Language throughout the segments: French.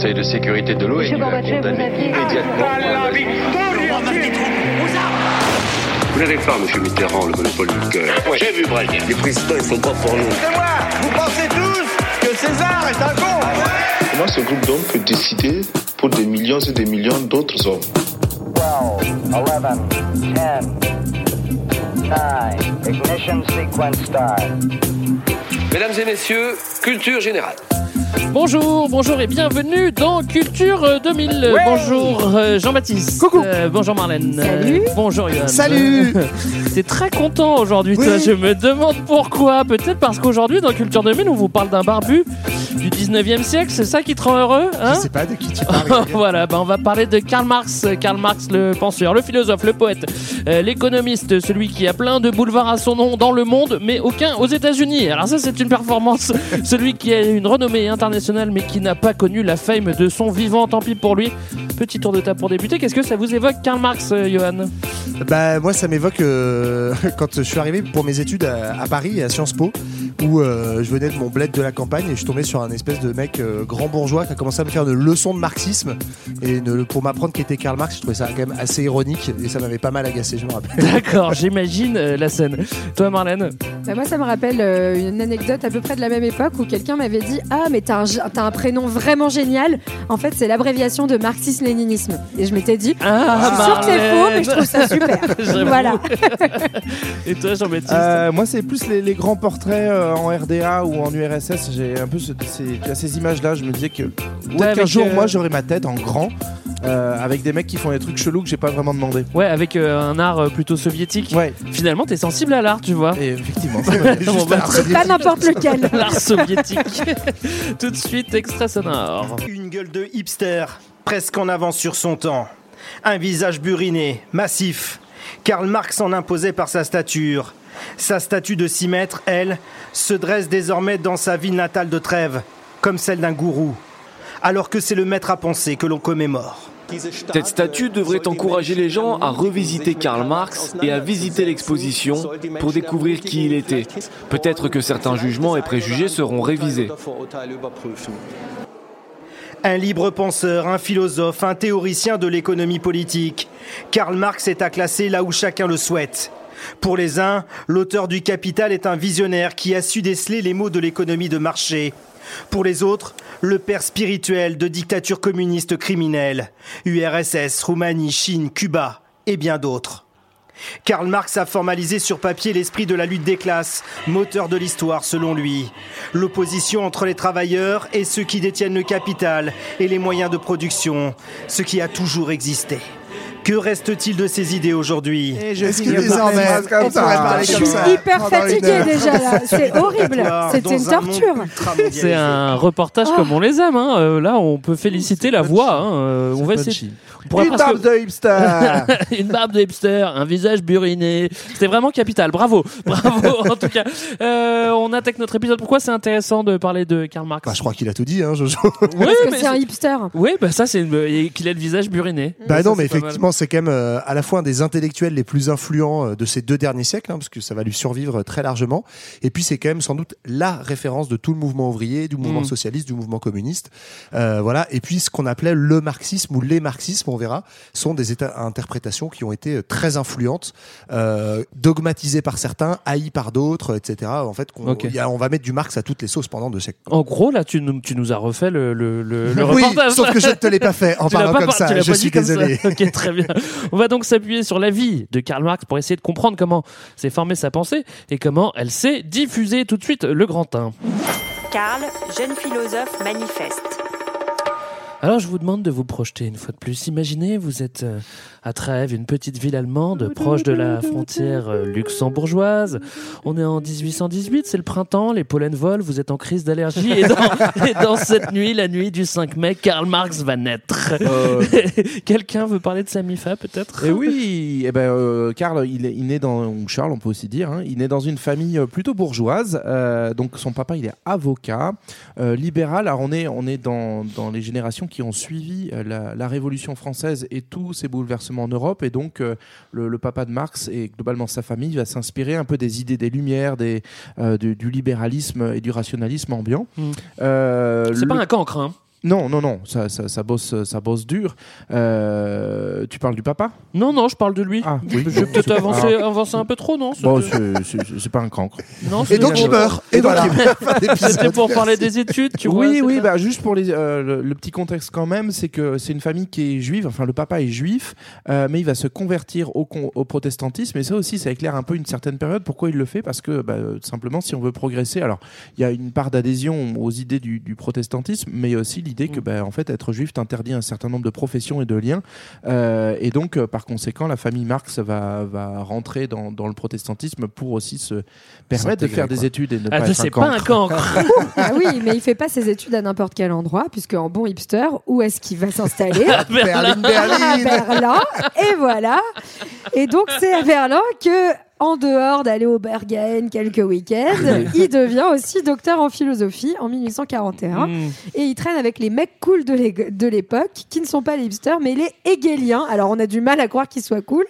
Conseil de sécurité de l'ONU a condamné immédiatement. Vous n'avez pas, monsieur Mitterrand, le monopole du cœur. Moi j'ai vu Brel. Les présidents, ils sont pas pour nous. C'est moi Vous pensez tous que César est un con Comment ce groupe d'hommes peut décider pour des millions et des millions d'autres hommes 12, 11, 10, 9, ignition sequence start. Mesdames et messieurs, culture générale. Bonjour, bonjour et bienvenue dans Culture 2000. bonjour euh, Jean-Baptiste. Coucou. Euh, bonjour Marlène. Salut. Euh, bonjour Yann. Salut. T'es très content aujourd'hui, Oui. toi. Je me demande pourquoi. Peut-être parce qu'aujourd'hui, dans Culture 2000, on vous parle d'un barbu du 19e siècle. C'est ça qui te rend heureux hein Je sais pas de qui tu parles. voilà, ben on va parler de Karl Marx. Karl Marx, le penseur, le philosophe, le poète, euh, l'économiste, celui qui a plein de boulevards à son nom dans le monde, mais aucun aux États-Unis. Alors ça, c'est une performance. celui qui a une renommée internationale, mais qui n'a pas connu la fame de son vivant. Tant pis pour lui. Petit tour de table pour débuter. Qu'est-ce que ça vous évoque, Karl Marx, euh, Johan Bah moi ça m'évoque euh, quand je suis arrivé pour mes études à, à Paris à Sciences Po où euh, je venais de mon bled de la campagne et je suis tombé sur un espèce de mec euh, grand bourgeois qui a commencé à me faire une leçon de marxisme et une- pour m'apprendre qui était Karl Marx je trouvais ça quand même assez ironique et ça m'avait pas mal agacé je me rappelle. D'accord, j'imagine euh, la scène. Toi, Marlène Bah, moi, ça me rappelle euh, une anecdote à peu près de la même époque où quelqu'un m'avait dit Ah, mais t'as un, g- t'as un prénom vraiment génial. En fait, c'est l'abréviation de marxisme-léninisme. Et je m'étais dit Ah, Je suis sûre que c'est faux, mais je trouve ça super. Voilà. Et toi, Jean-Baptiste Euh, moi, c'est plus les, les grands portraits euh, en RDA ou en URSS. J'ai un peu ce- ces, images-là. Je me disais que peut-être avec, qu'un jour, euh, moi, j'aurai ma tête en grand euh, avec des mecs qui font des trucs chelous que j'ai pas vraiment demandé. Ouais, avec euh, un art euh, plutôt soviétique. Ouais, Finalement, t'es sensible à l'art, tu vois. et effectivement. Pas n'importe lequel. L'art soviétique. Tout de suite, extrait sonore. Une gueule de hipster, presque en avance sur son temps. Un visage buriné, massif. Karl Marx en imposait par sa stature. Sa statue de 6 mètres, elle, se dresse désormais dans sa ville natale de Trèves, comme celle d'un gourou. Alors que c'est le maître à penser que l'on commémore. Cette statue devrait encourager les gens à revisiter Karl Marx et à visiter l'exposition pour découvrir qui il était. Peut-être que certains jugements et préjugés seront révisés. Un libre penseur, un philosophe, un théoricien de l'économie politique. Karl Marx est à classer là où chacun le souhaite. Pour les uns, l'auteur du Capital est un visionnaire qui a su déceler les mots de l'économie de marché. Pour les autres, le père spirituel de dictatures communistes criminelles, URSS, Roumanie, Chine, Cuba et bien d'autres. Karl Marx a formalisé sur papier l'esprit de la lutte des classes, moteur de l'histoire selon lui. L'opposition entre les travailleurs et ceux qui détiennent le capital et les moyens de production, ce qui a toujours existé. Que reste-t-il de ces idées aujourd'hui? Je Je suis hyper fatiguée déjà là. C'est horrible. C'était une torture. C'est un reportage comme on les aime. Hein. Euh, là, on peut féliciter la voix. hein. Euh, on va essayer. Une barbe de hipster une barbe de hipster, un visage buriné. C'était vraiment capital. Bravo, bravo. en tout cas, Euh, on attaque notre épisode. Pourquoi c'est intéressant de parler de Karl Marx Bah, je crois qu'il a tout dit hein Jojo. Oui, Parce que mais c'est un hipster. oui, bah ça c'est une- qu'il ait le visage buriné. Bah Ça, non, mais effectivement, c'est quand même euh, à la fois un des intellectuels les plus influents euh, de ces deux derniers siècles, hein, parce que ça va lui survivre très largement. Et puis, c'est quand même sans doute la référence de tout le mouvement ouvrier, du mouvement Mm. socialiste, du mouvement communiste. Euh, voilà. Et puis, ce qu'on appelait le marxisme ou les marxismes, on verra, sont des éta- interprétations qui ont été euh, très influentes, euh, dogmatisées par certains, haïes par d'autres, etc. En fait, qu'on- il y a- on va mettre du Marx à toutes les sauces pendant deux siècles. En gros, là, tu nous, tu nous as refait le, le, le, le oui, reportage. sauf que je ne te l'ai pas fait en parlant pas comme par- ça. Je pas suis dit comme ça. désolé. Ok, très bien. On va donc s'appuyer sur la vie de Karl Marx pour essayer de comprendre comment s'est formée sa pensée et comment elle s'est diffusée tout de suite le grand 1. Karl, jeune philosophe, manifeste. Alors je vous demande de vous projeter une fois de plus. Imaginez, vous êtes euh, à Trèves, une petite ville allemande proche de la frontière euh, luxembourgeoise. On est en 1818, c'est le printemps, les pollens volent, vous êtes en crise d'allergie. Et dans, et dans cette nuit, la nuit du 5 mai, Karl Marx va naître. Quelqu'un veut parler de sa MIFA peut-être? Et Eh oui, eh ben, euh, Karl, il est, il naît dans, ou Charles, on peut aussi dire, hein, il naît dans une famille euh, plutôt bourgeoise. euh, donc son papa, il est avocat, euh, libéral. Alors on est, on est dans, dans les générations qui ont suivi euh, la, la Révolution française et tous ces bouleversements en Europe. Et donc euh, le, le papa de Marx et globalement sa famille va s'inspirer un peu des idées des Lumières, des, euh, du, du libéralisme et du rationalisme ambiant. Mm. Euh, C'est le- pas un cancre, hein Non, non, non, ça, ça, ça bosse, ça bosse dur. Euh, tu parles du papa? Non, non, je parle de lui. Ah, oui. Je vais peut-être Ah. avancer, avancer un peu trop, non? Bon, c'est- c'est c'est pas un cancre. Non, Et donc c'était- il meurt. Et voilà. C'était pour parler des études, tu vois. oui, oui, bah, juste pour les, euh, le, le petit contexte quand même, c'est que c'est une famille qui est juive, enfin le papa est juif, euh, mais il va se convertir au, con- au protestantisme, et ça aussi, ça éclaire un peu une certaine période. Pourquoi il le fait? Parce que bah, simplement, si on veut progresser, alors il y a une part d'adhésion aux idées du, du protestantisme, mais il y a aussi l'idée Mm. que, bah, en fait, être juif t'interdit un certain nombre de professions et de liens, Euh, et donc, euh, par conséquent, la famille Marx va, va rentrer dans, dans le protestantisme pour aussi se permettre de faire des études et ne Ah, pas être un c'est pas un cancre. Ah oui, mais il fait pas ses études à n'importe quel endroit, puisque en bon hipster, où est-ce qu'il va s'installer Berlin, À Berlin. Berlin. Et voilà. Et donc c'est à Berlin que, en dehors d'aller au Bergen quelques week-ends, il devient aussi docteur en philosophie en 1841. Mm. Et il traîne avec les mecs cool de l'é- de l'époque, qui ne sont pas les hipsters, mais les hegeliens. Alors on a du mal à croire qu'ils soient cool,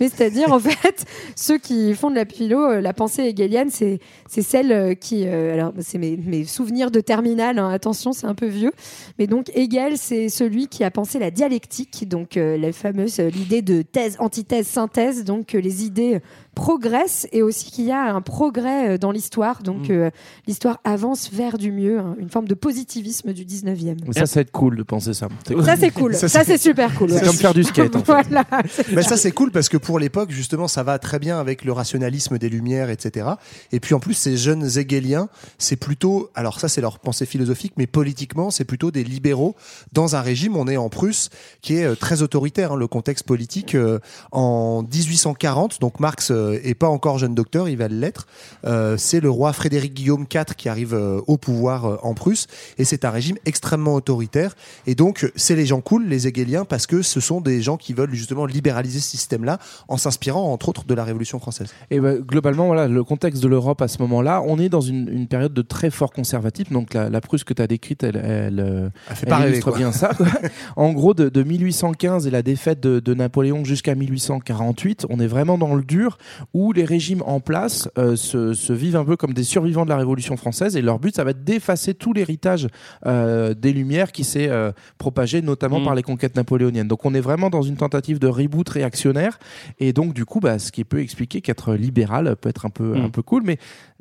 mais c'est-à-dire en fait ceux qui font de la philo, euh, la pensée hegelienne, c'est celle euh, qui, euh, alors c'est mes, mes souvenirs de terminale. hein, attention, c'est un peu vieux, mais donc Hegel, c'est celui qui a pensé la dialectique, donc euh, la fameuse l'idée de thèse, antithèse, synthèse, donc les idées progressent et aussi qu'il y a un progrès euh, dans l'histoire, donc Mm. euh, l'histoire avance vers du mieux, hein, une forme de positivisme du 19e. Mais Ça, ça va être cool de penser ça. C'est Ça c'est cool, Ça, ça, c'est- c'est super cool. c'est ouais. comme faire du skate. En fait. Voilà. Mais ça c'est cool parce que pour l'époque justement ça va très bien avec le rationalisme des Lumières etc. Et puis en plus ces jeunes hegeliens c'est plutôt alors ça c'est leur pensée philosophique mais politiquement c'est plutôt des libéraux dans un régime on est en Prusse qui est euh, très autoritaire hein, le contexte politique euh, en 1840 donc Marx euh, est pas encore jeune docteur il va l'être Euh, c'est le roi Frédéric Guillaume IV qui arrive euh, au pouvoir euh, en Prusse et c'est un régime extrêmement autoritaire et donc c'est les gens cool les hegeliens parce que ce sont des gens qui veulent justement libéraliser ce système-là en s'inspirant entre autres de la Révolution française. Et ben, globalement, voilà, le contexte de l'Europe à ce moment-là, on est dans une, une période de très fort conservatisme. Donc la, la Prusse que tu as décrite, elle, elle, euh, Elle fait elle pas rêver, illustre quoi. bien ça. quoi. en gros, de, de 1815 et la défaite de, de Napoléon jusqu'à 1848, on est vraiment dans le dur où les régimes en place euh, se, se vivent un peu comme des survivants de la Révolution française et leur but, ça va être d'effacer tout l'héritage euh, des Lumières qui s'est euh, propagé notamment Mm. par les conquêtes napoléoniennes. Donc on est vraiment dans une tentative de reboot réactionnaire et donc du coup, bah, ce qui peut expliquer qu'être libéral peut être un peu, Mm. un peu cool, mais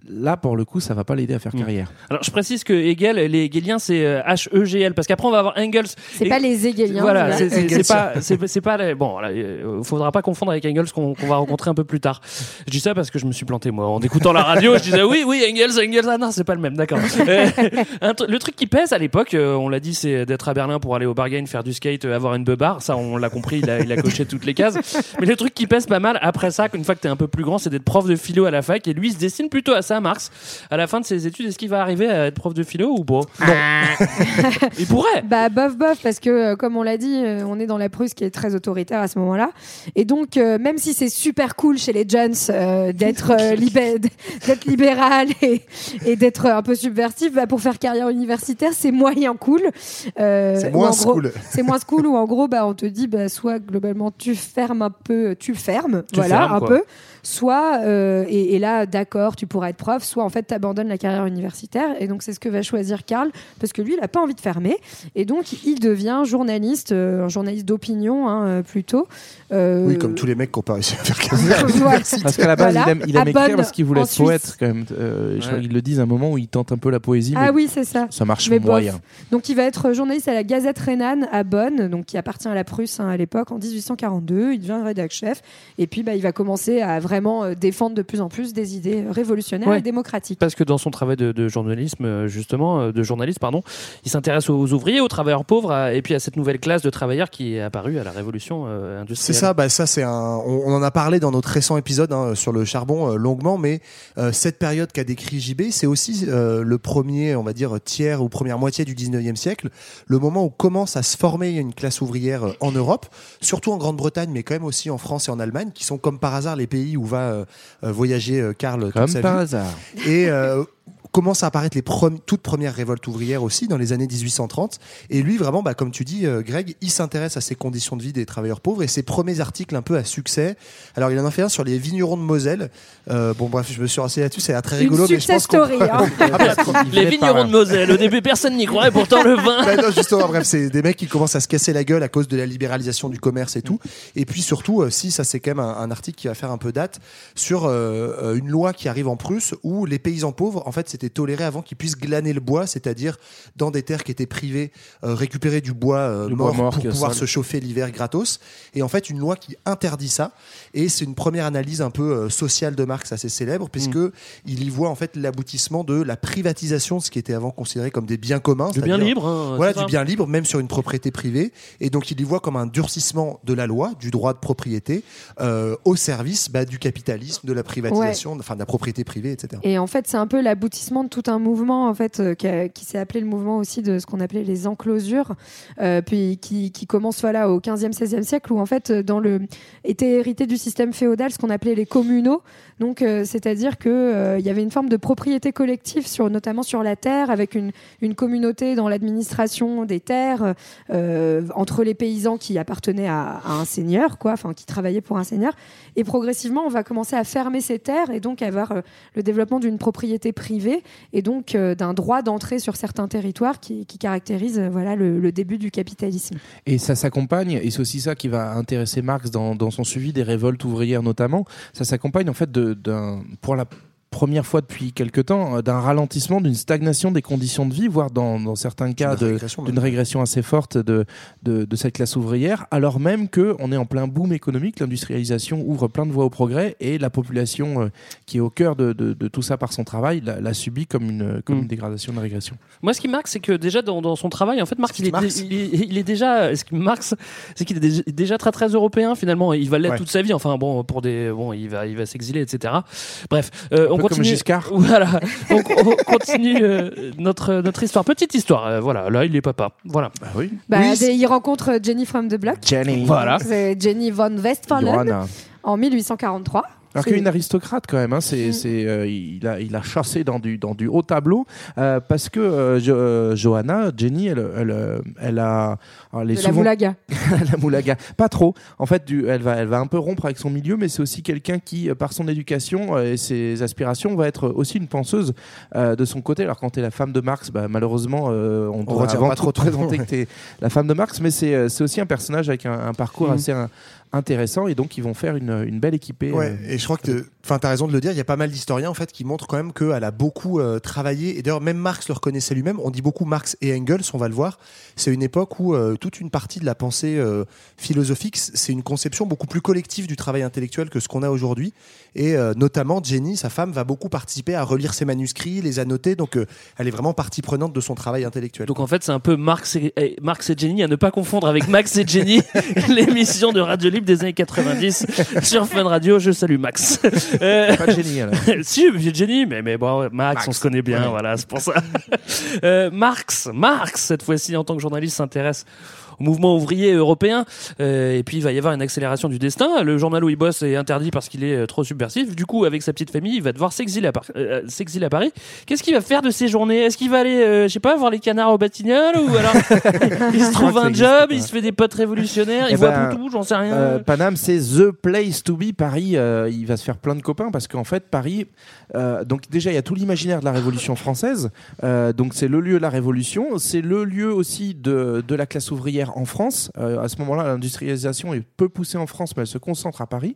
là pour le coup, ça va pas l'aider à faire Mm. carrière. Alors, je précise que Hegel, les Hegeliens, c'est H-E-G-L, parce qu'après, on va avoir Engels. C'est Et- pas les hegeliens. Voilà, c'est- pas, c'est pas, les- bon, faudra pas confondre avec Engels qu'on qu'on va rencontrer un peu plus tard. Je dis ça parce que je me suis planté moi en écoutant la radio. Je disais oui, oui, Engels, Engels, ah non, c'est pas le même, d'accord. Euh, le truc qui pèse à l'époque, euh, on l'a dit, c'est d'être à Berlin pour aller au bargain, faire du skate, euh, avoir une beubare. Ça, on l'a compris, il a, il a coché toutes les cases. Mais le truc qui pèse pas mal après ça, une fois que t'es un peu plus grand, c'est d'être prof de philo à la fac. Et lui, il se destine plutôt à ça, Marx. À la fin de ses études, est-ce qu'il va arriver à être prof de philo ou pas? Non. il pourrait. Bah bof bof parce que comme on l'a dit, on est dans la Prusse qui est très autoritaire à ce moment-là. Et donc euh, même si c'est super cool chez les Jones euh, d'être euh, libé- d'être libéral et, et d'être un peu subversif, bah, pour faire carrière universitaire, c'est moyen cool. Euh, C'est moins gros- cool. C'est moins cool ou en gros bah on te dit bah soit globalement tu fermes un peu, tu fermes, Tu voilà fermes, un quoi. peu. Soit euh, et, et là d'accord tu pourras être prof, soit en fait t'abandonnes la carrière universitaire et donc c'est ce que va choisir Karl parce que lui il a pas envie de fermer et donc il devient journaliste, euh, un journaliste d'opinion hein, euh, plutôt. Euh, Oui, comme tous les mecs qui ont pas réussi à faire carrière. Voilà. Parce qu'à la base, Voilà. il aime, il aime écrire parce qu'il voulait être poète quand même. Euh, je crois Ouais. qu'ils le disent à un moment où il tente un peu la poésie, mais Ah oui c'est ça. ça marche Mais bof. moyen. Donc il va être journaliste à la Gazette rhénane à Bonn, donc qui appartient à la Prusse hein, à l'époque en 1842. Il devient rédac chef et puis bah, il va commencer à vraiment euh, défendre de plus en plus des idées révolutionnaires Ouais. et démocratiques. Parce que dans son travail de, de journalisme, euh, justement, euh, de journaliste, pardon, il s'intéresse aux ouvriers, aux travailleurs pauvres, à- et puis à cette nouvelle classe de travailleurs qui est apparue à la révolution euh, C'est industrielle. ça, bah ça c'est un. On, on en a parlé dans notre récent épisode hein, sur le charbon euh, longuement, mais euh, cette période qu'a décrit JB, c'est aussi euh, le premier, on va dire tiers ou première moitié du 19e siècle, le moment où commence à se former une classe ouvrière euh, en Europe, surtout en Grande-Bretagne, mais quand même aussi en France et en Allemagne, qui sont comme par hasard les pays où va euh, euh, voyager euh, Karl toute Comme sa par vie. hasard. Et commencent à apparaître les premi- toutes premières révoltes ouvrières aussi dans les années 1830. Et lui, vraiment, bah, comme tu dis, euh, Greg, il s'intéresse à ces conditions de vie des travailleurs pauvres et ses premiers articles un peu à succès. Alors, il en a fait un sur les vignerons de Moselle. Euh, bon, bref, je me suis renseigné là-dessus, c'est très Une rigolo. mais je success pense story, hein. Ah, Les vignerons de Moselle. Au début, personne n'y croyait, pourtant le vin. Bah non, justement, bref, c'est des mecs qui commencent à se casser la gueule à cause de la libéralisation du commerce et tout. Et puis surtout, euh, si ça c'est quand même un, un article qui va faire un peu date sur une loi qui arrive en Prusse où les paysans pauvres, en fait, c'était toléré avant qu'ils puissent glaner le bois, c'est-à-dire dans des terres qui étaient privées, euh, récupérer du bois, euh, Du mort, bois mort pour pouvoir se chauffer l'hiver gratos. Et en fait, une loi qui interdit ça. Et c'est une première analyse un peu euh, sociale de Marx assez célèbre, puisque Mm. il y voit en fait l'aboutissement de la privatisation de ce qui était avant considéré comme des biens communs. Du bien libre, hein, voilà, du bien libre, même sur une propriété privée. Et donc, il y voit comme un durcissement de la loi, du droit de propriété, euh, au service bah, du capitalisme, de la privatisation, enfin de la propriété privée, etc. Et en fait, c'est un peu l'aboutissement de tout un mouvement en fait euh, qui, s'est appelé le mouvement aussi de ce qu'on appelait les enclosures, euh, puis qui, qui commence voilà au 15e, 16e siècle où en fait euh, dans le était hérité du système féodal ce qu'on appelait les communaux. Donc, euh, c'est-à-dire que euh, y avait une forme de propriété collective sur notamment sur la terre avec une une communauté dans l'administration des terres euh, entre les paysans qui appartenaient à, un seigneur, quoi, enfin qui travaillaient pour un seigneur. Et progressivement, on va commencer à fermer ces terres et donc avoir euh, le développement d'une propriété privée et donc d'un droit d'entrée sur certains territoires qui, qui caractérise voilà le, le début du capitalisme. Et ça s'accompagne, et c'est aussi ça qui va intéresser Marx dans, dans son suivi des révoltes ouvrières notamment, ça s'accompagne en fait de- pour la première fois depuis quelque temps, euh, d'un ralentissement, d'une stagnation des conditions de vie, voire dans, dans certains cas D'une de- régression, même. d'une régression assez forte de, de, de cette classe ouvrière, alors même que on est en plein boom économique, l'industrialisation ouvre plein de voies au progrès, et la population euh, qui est au cœur de, de- de tout ça par son travail l'a, l'a subit comme une, comme Mm. une dégradation, une régression. Moi, ce qui me marque, c'est que déjà dans, dans son travail, en fait, Marx, il est, Marx. il, est, il est déjà. Ce qui marque, c'est qu'il est déjà, très très européen finalement. Il va l'être Ouais. toute sa vie. Enfin bon, pour des, bon, il va, il va s'exiler, etc. Bref, euh, on peu continue. comme Giscard. Voilà, on, on continue euh, notre notre histoire. Petite histoire. euh, voilà, là, il est papa. Voilà. Bah oui. Bah, Oui, des- il rencontre Jenny from the Block. Jenny. Voilà. C'est Jenny von Westphalen Johanna. en 1843. Alors C'est- qu'une aristocrate quand même, hein, c'est, Mm. c'est, euh, il, a, il a chassé dans du, dans du haut tableau euh, parce que euh, Jo- euh, Johanna, Jenny, elle, elle, euh, elle a, elle est de la moulaga. la moulaga, pas trop. En fait, du, elle va, elle va un peu rompre avec son milieu, mais c'est aussi quelqu'un qui, euh, par son éducation et ses aspirations, va être aussi une penseuse euh, de son côté. Alors quand t'es la femme de Marx, bah, malheureusement, euh, on retient avant pas trop te présenter que t'es la femme de Marx, mais c'est, c'est aussi un personnage avec un, un parcours Mhm. assez euh, intéressant et donc ils vont faire une, une belle équipée. Ouais, euh, et je crois que, enfin, t'as raison de le dire. Il y a pas mal d'historiens en fait qui montrent quand même qu'elle a beaucoup euh, travaillé. Et d'ailleurs, même Marx le reconnaissait lui-même. On dit beaucoup Marx et Engels, on va le voir. C'est une époque où euh, toute une partie de la pensée euh, philosophique, c'est une conception beaucoup plus collective du travail intellectuel que ce qu'on a aujourd'hui. Et euh, notamment, Jenny, sa femme, va beaucoup participer à relire ses manuscrits, les annoter. Donc, euh, elle est vraiment partie prenante de son travail intellectuel. Donc en fait, c'est un peu Marx et, et- Marx et Jenny à ne pas confondre avec Max et Jenny, l'émission de Radio Libre des années 90 sur Fun Radio. Je salue Max. Euh, Pas de Jenny, alors. si, j'ai Jenny, mais, mais bon, Max, Max. on se connaît bien, Ouais. voilà, c'est pour ça. Euh, Marx, Marx, cette fois-ci, en tant que journaliste, s'intéresse mouvement ouvrier européen. Euh, et puis, il va y avoir une accélération du destin. Le journal où il bosse est interdit parce qu'il est euh, trop subversif. Du coup, avec sa petite famille, il va devoir s'exiler à, Par- euh, à Paris. Qu'est-ce qu'il va faire de ses journées? Est-ce qu'il va aller, je sais pas, voir les canards au Batignolles Ou alors, il se trouve un job, il se fait des potes révolutionnaires, il Eh voit ben, Poutou, j'en sais rien. Paname, c'est the place to be. Paris, il va se faire plein de copains parce qu'en fait, Paris, donc déjà, il y a tout l'imaginaire de la Révolution française. Donc c'est le lieu de la Révolution, c'est le lieu aussi de, de la classe ouvrière en France. Euh, à ce moment-là, l'industrialisation est peu poussée en France, mais elle se concentre à Paris.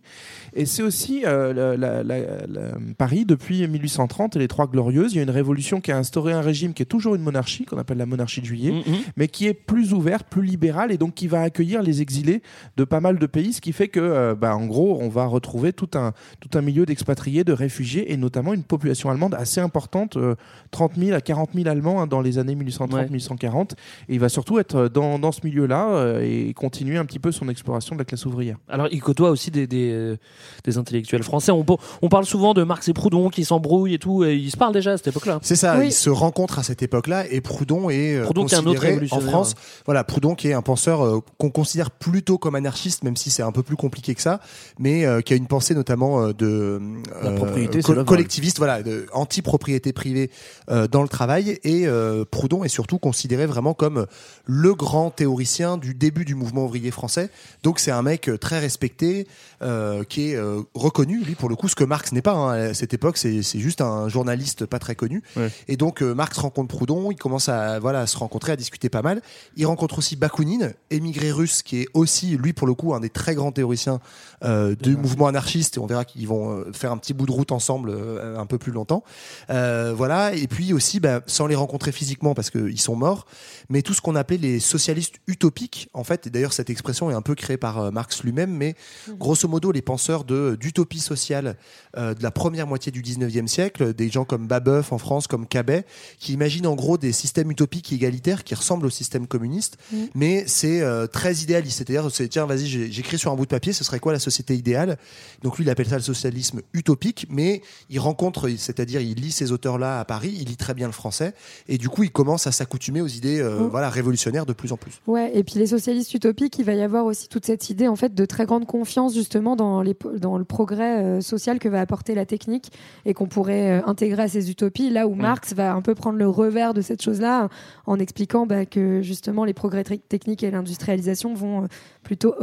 Et c'est aussi euh, la- la- la- la- Paris depuis 1830 et les Trois Glorieuses. Il y a une révolution qui a instauré un régime qui est toujours une monarchie, qu'on appelle la monarchie de Juillet Mhm. mais qui est plus ouverte, plus libérale et donc qui va accueillir les exilés de pas mal de pays, ce qui fait que, euh, bah, en gros, on va retrouver tout un, tout un milieu d'expatriés, de réfugiés et notamment une population allemande assez importante, euh, 30 000 à 40 000 Allemands hein, dans les années 1830-1840. Et il va surtout être dans, dans ce milieu-là milieu-là euh, et continuer un petit peu son exploration de la classe ouvrière. Alors, il côtoie aussi des, des, euh, des intellectuels français. On, on parle souvent de Marx et Proudhon qui s'embrouillent et tout. Et ils se parlent déjà à cette époque-là. C'est ça, Oui. ils se rencontrent à cette époque-là et Proudhon est euh, Proudhon qui est un autre considéré en révolutionnaire. France. Voilà, Proudhon qui est un penseur euh, qu'on considère plutôt comme anarchiste, même si c'est un peu plus compliqué que ça, mais euh, qui a une pensée notamment euh, de La propriété, co- collectiviste, voilà, de anti-propriété privée euh, dans le travail. Et euh, Proudhon est surtout considéré vraiment comme le grand théoricien du début du mouvement ouvrier français. Donc c'est un mec euh, très respecté, euh, qui est euh, reconnu, lui pour le coup, ce que Marx n'est pas hein, à cette époque. C'est juste un journaliste pas très connu. Ouais. Et donc euh, Marx rencontre Proudhon, il commence à voilà à se rencontrer, à discuter pas mal. Il rencontre aussi Bakounine, émigré russe, qui est aussi lui pour le coup un des très grands théoriciens du mouvement anarchiste. Et on verra qu'ils vont faire un petit bout de route ensemble un peu plus longtemps. Voilà. Et puis aussi, bah, sans les rencontrer physiquement parce qu'ils sont morts, mais tout ce qu'on appelait les socialistes utopiques. En fait, et d'ailleurs cette expression est un peu créée par euh, Marx lui-même, mais grosso modo les penseurs de d'utopie sociale euh, de la première moitié du 19e siècle, des gens comme Babeuf en France, comme Cabet, qui imaginent en gros des systèmes utopiques et égalitaires qui ressemblent au système communiste, Mm. mais c'est euh, très idéaliste. C'est-à-dire, c'est tiens, vas-y, j'écris sur un bout de papier, ce serait quoi la société idéale? Donc lui, il appelle ça le socialisme utopique, mais il rencontre, c'est-à-dire, il lit ces auteurs-là à Paris, il lit très bien le français, et du coup, il commence à s'accoutumer aux idées, euh, Mm. voilà, révolutionnaires de plus en plus. Ouais, et puis les socialistes utopiques, il va y avoir aussi toute cette idée en fait de très grande confiance justement dans, les, dans le progrès euh, social que va apporter la technique et qu'on pourrait euh, intégrer à ces utopies. Là où Marx va un peu prendre le revers de cette chose-là en expliquant bah, que justement les progrès techniques et l'industrialisation vont euh, plutôt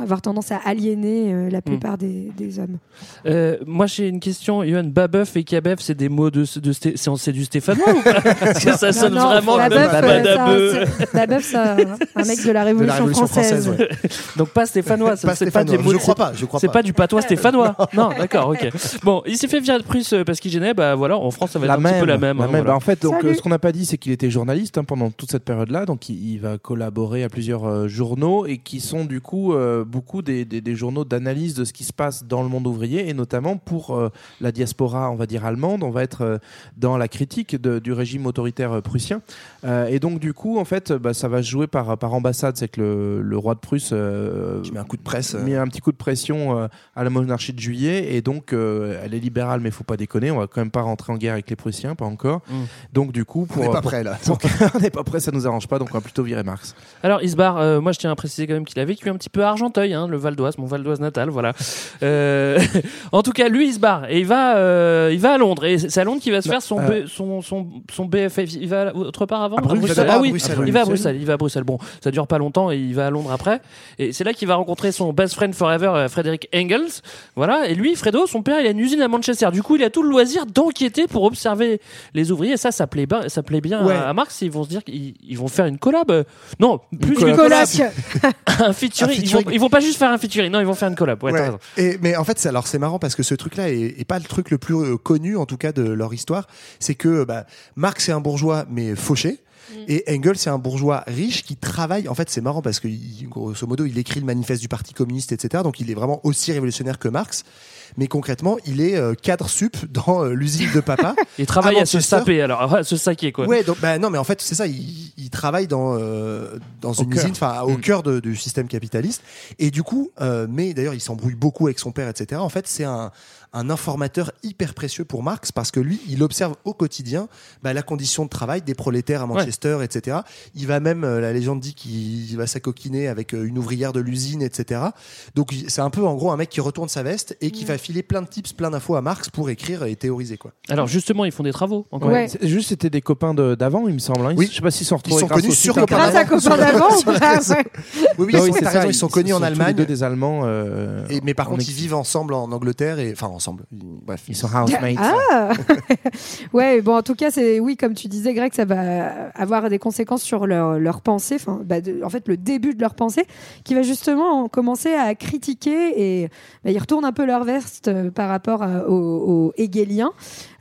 avoir tendance à aliéner la plupart des, des hommes. Moi, j'ai une question. Johan, Babeuf et Kabeuf, c'est des mots de, de c'est du stéphanois pas Parce que ça sonne Non, non, vraiment Babeuf, ça, Babeuf, ça, un mec de la Révolution, Révolution française, française. ouais. Donc pas stéphanois. ça, Pas stéphanois, je crois pas, je crois C'est pas. du patois stéphanois. non, d'accord, ok. Bon, il s'est fait virer de Prusse euh, parce qu'il gênait. Bah voilà, en France, ça va être la un même, petit peu la même. hein, même. voilà. Bah, en fait, donc, euh, ce qu'on n'a pas dit, c'est qu'il était journaliste hein, pendant toute cette période-là. Donc, il, il va collaborer à plusieurs euh, journaux et qui sont du coup euh, beaucoup des, des- des journaux d'analyse de ce qui se passe dans le monde ouvrier et notamment pour euh, la diaspora, on va dire allemande. On va être euh, dans la critique de- du régime autoritaire prussien. Euh, et donc, du coup, en fait, bah, ça va se jouer par, par ambassade. C'est que le, le roi de Prusse euh, Qui met un coup de presse. euh, mis un petit coup de pression euh, à la monarchie de juillet et donc euh, elle est libérale mais faut pas déconner on va quand même pas rentrer en guerre avec les Prussiens pas encore Mm. donc du coup pour, On n'est pas prêt là. pour- on n'est pas prêt ça nous arrange pas donc on va plutôt virer Marx Alors Isbar, euh, moi je tiens à préciser quand même qu'il a vécu un petit peu à Argenteuil, hein, le Val d'Oise, mon Val d'Oise natal, voilà. Euh, en tout cas, lui il se barre et il va, euh, il va à Londres et c'est à Londres qu'il va se faire son, euh, B- son, son, son BFF. Il va autre part avant? À Bruxelles. Ah à oui, Bruxelles, il va à Bruxelles. Il va à Bruxelles. Bon, ça dure pas longtemps et il va à Londres après. Et c'est là qu'il va rencontrer son best friend forever, euh, Frédéric Engels. Voilà. Et lui, Fredo, son père, il a une usine à Manchester. Du coup, il a tout le loisir d'enquêter pour observer les ouvriers. Et ça, ça plaît bien, ça plaît bien Ouais. à, à Marx. Ils vont se dire qu'ils ils vont faire une collab. Non, plus collab. qu'une Coloc. un featuring. Un Ils, vont, ils vont pas juste faire un featuring, non, ils vont faire une collab. Ouais, t'as Ouais. raison. Et, mais en fait, alors c'est marrant parce que ce truc-là est, est pas le truc le plus euh, connu, en tout cas de leur histoire. C'est que bah, Marx est un bourgeois mais fauché. Et Engels, c'est un bourgeois riche qui travaille. En fait, c'est marrant parce que, il- grosso modo, il écrit le manifeste du Parti communiste, etc. Donc, il est vraiment aussi révolutionnaire que Marx. Mais concrètement, il est euh, cadre sup dans euh, l'usine de papa. Ils travaillent à se Manchester. saper, alors, à se saquer, quoi. Ouais, donc bah non, mais en fait c'est ça. Il, il travaille dans euh, dans une cœur. usine, enfin au Mm. cœur de- du système capitaliste. Et du coup, euh, mais d'ailleurs il s'embrouille beaucoup avec son père, etc. En fait, c'est un un informateur hyper précieux pour Marx parce que lui, il observe au quotidien bah, la condition de travail des prolétaires à Manchester, etc. Il va même, euh, la légende dit qu'il va s'acoquiner avec euh, une ouvrière de l'usine, etc. Donc c'est un peu en gros un mec qui retourne sa veste et qui va filer plein de tips, plein d'infos à Marx pour écrire et théoriser quoi. Alors, justement, ils font des travaux. Encore. Ouais. Juste c'était des copains de- d'avant il me semble hein. Ils- Oui. je sais pas s'ils sont Ils retrouvés sont grâce connus sur Copains. Grâce à copain d'avant. Oui, oui, Non, ils oui, sont, ça, raison, ils sont connus en tous les Allemagne. deux des Allemands euh, Et, mais par contre, ils vivent ensemble en Angleterre et enfin ensemble. Bref, ils sont housemates Ah Ouais, bon, en tout cas, c'est oui, comme tu disais, Greg, ça va avoir des conséquences sur leur, leur pensée, enfin, bah, en fait, le début de leur pensée, qui va justement commencer à critiquer et bah, ils retournent un peu leur veste euh, par rapport à- aux, aux Hegeliens,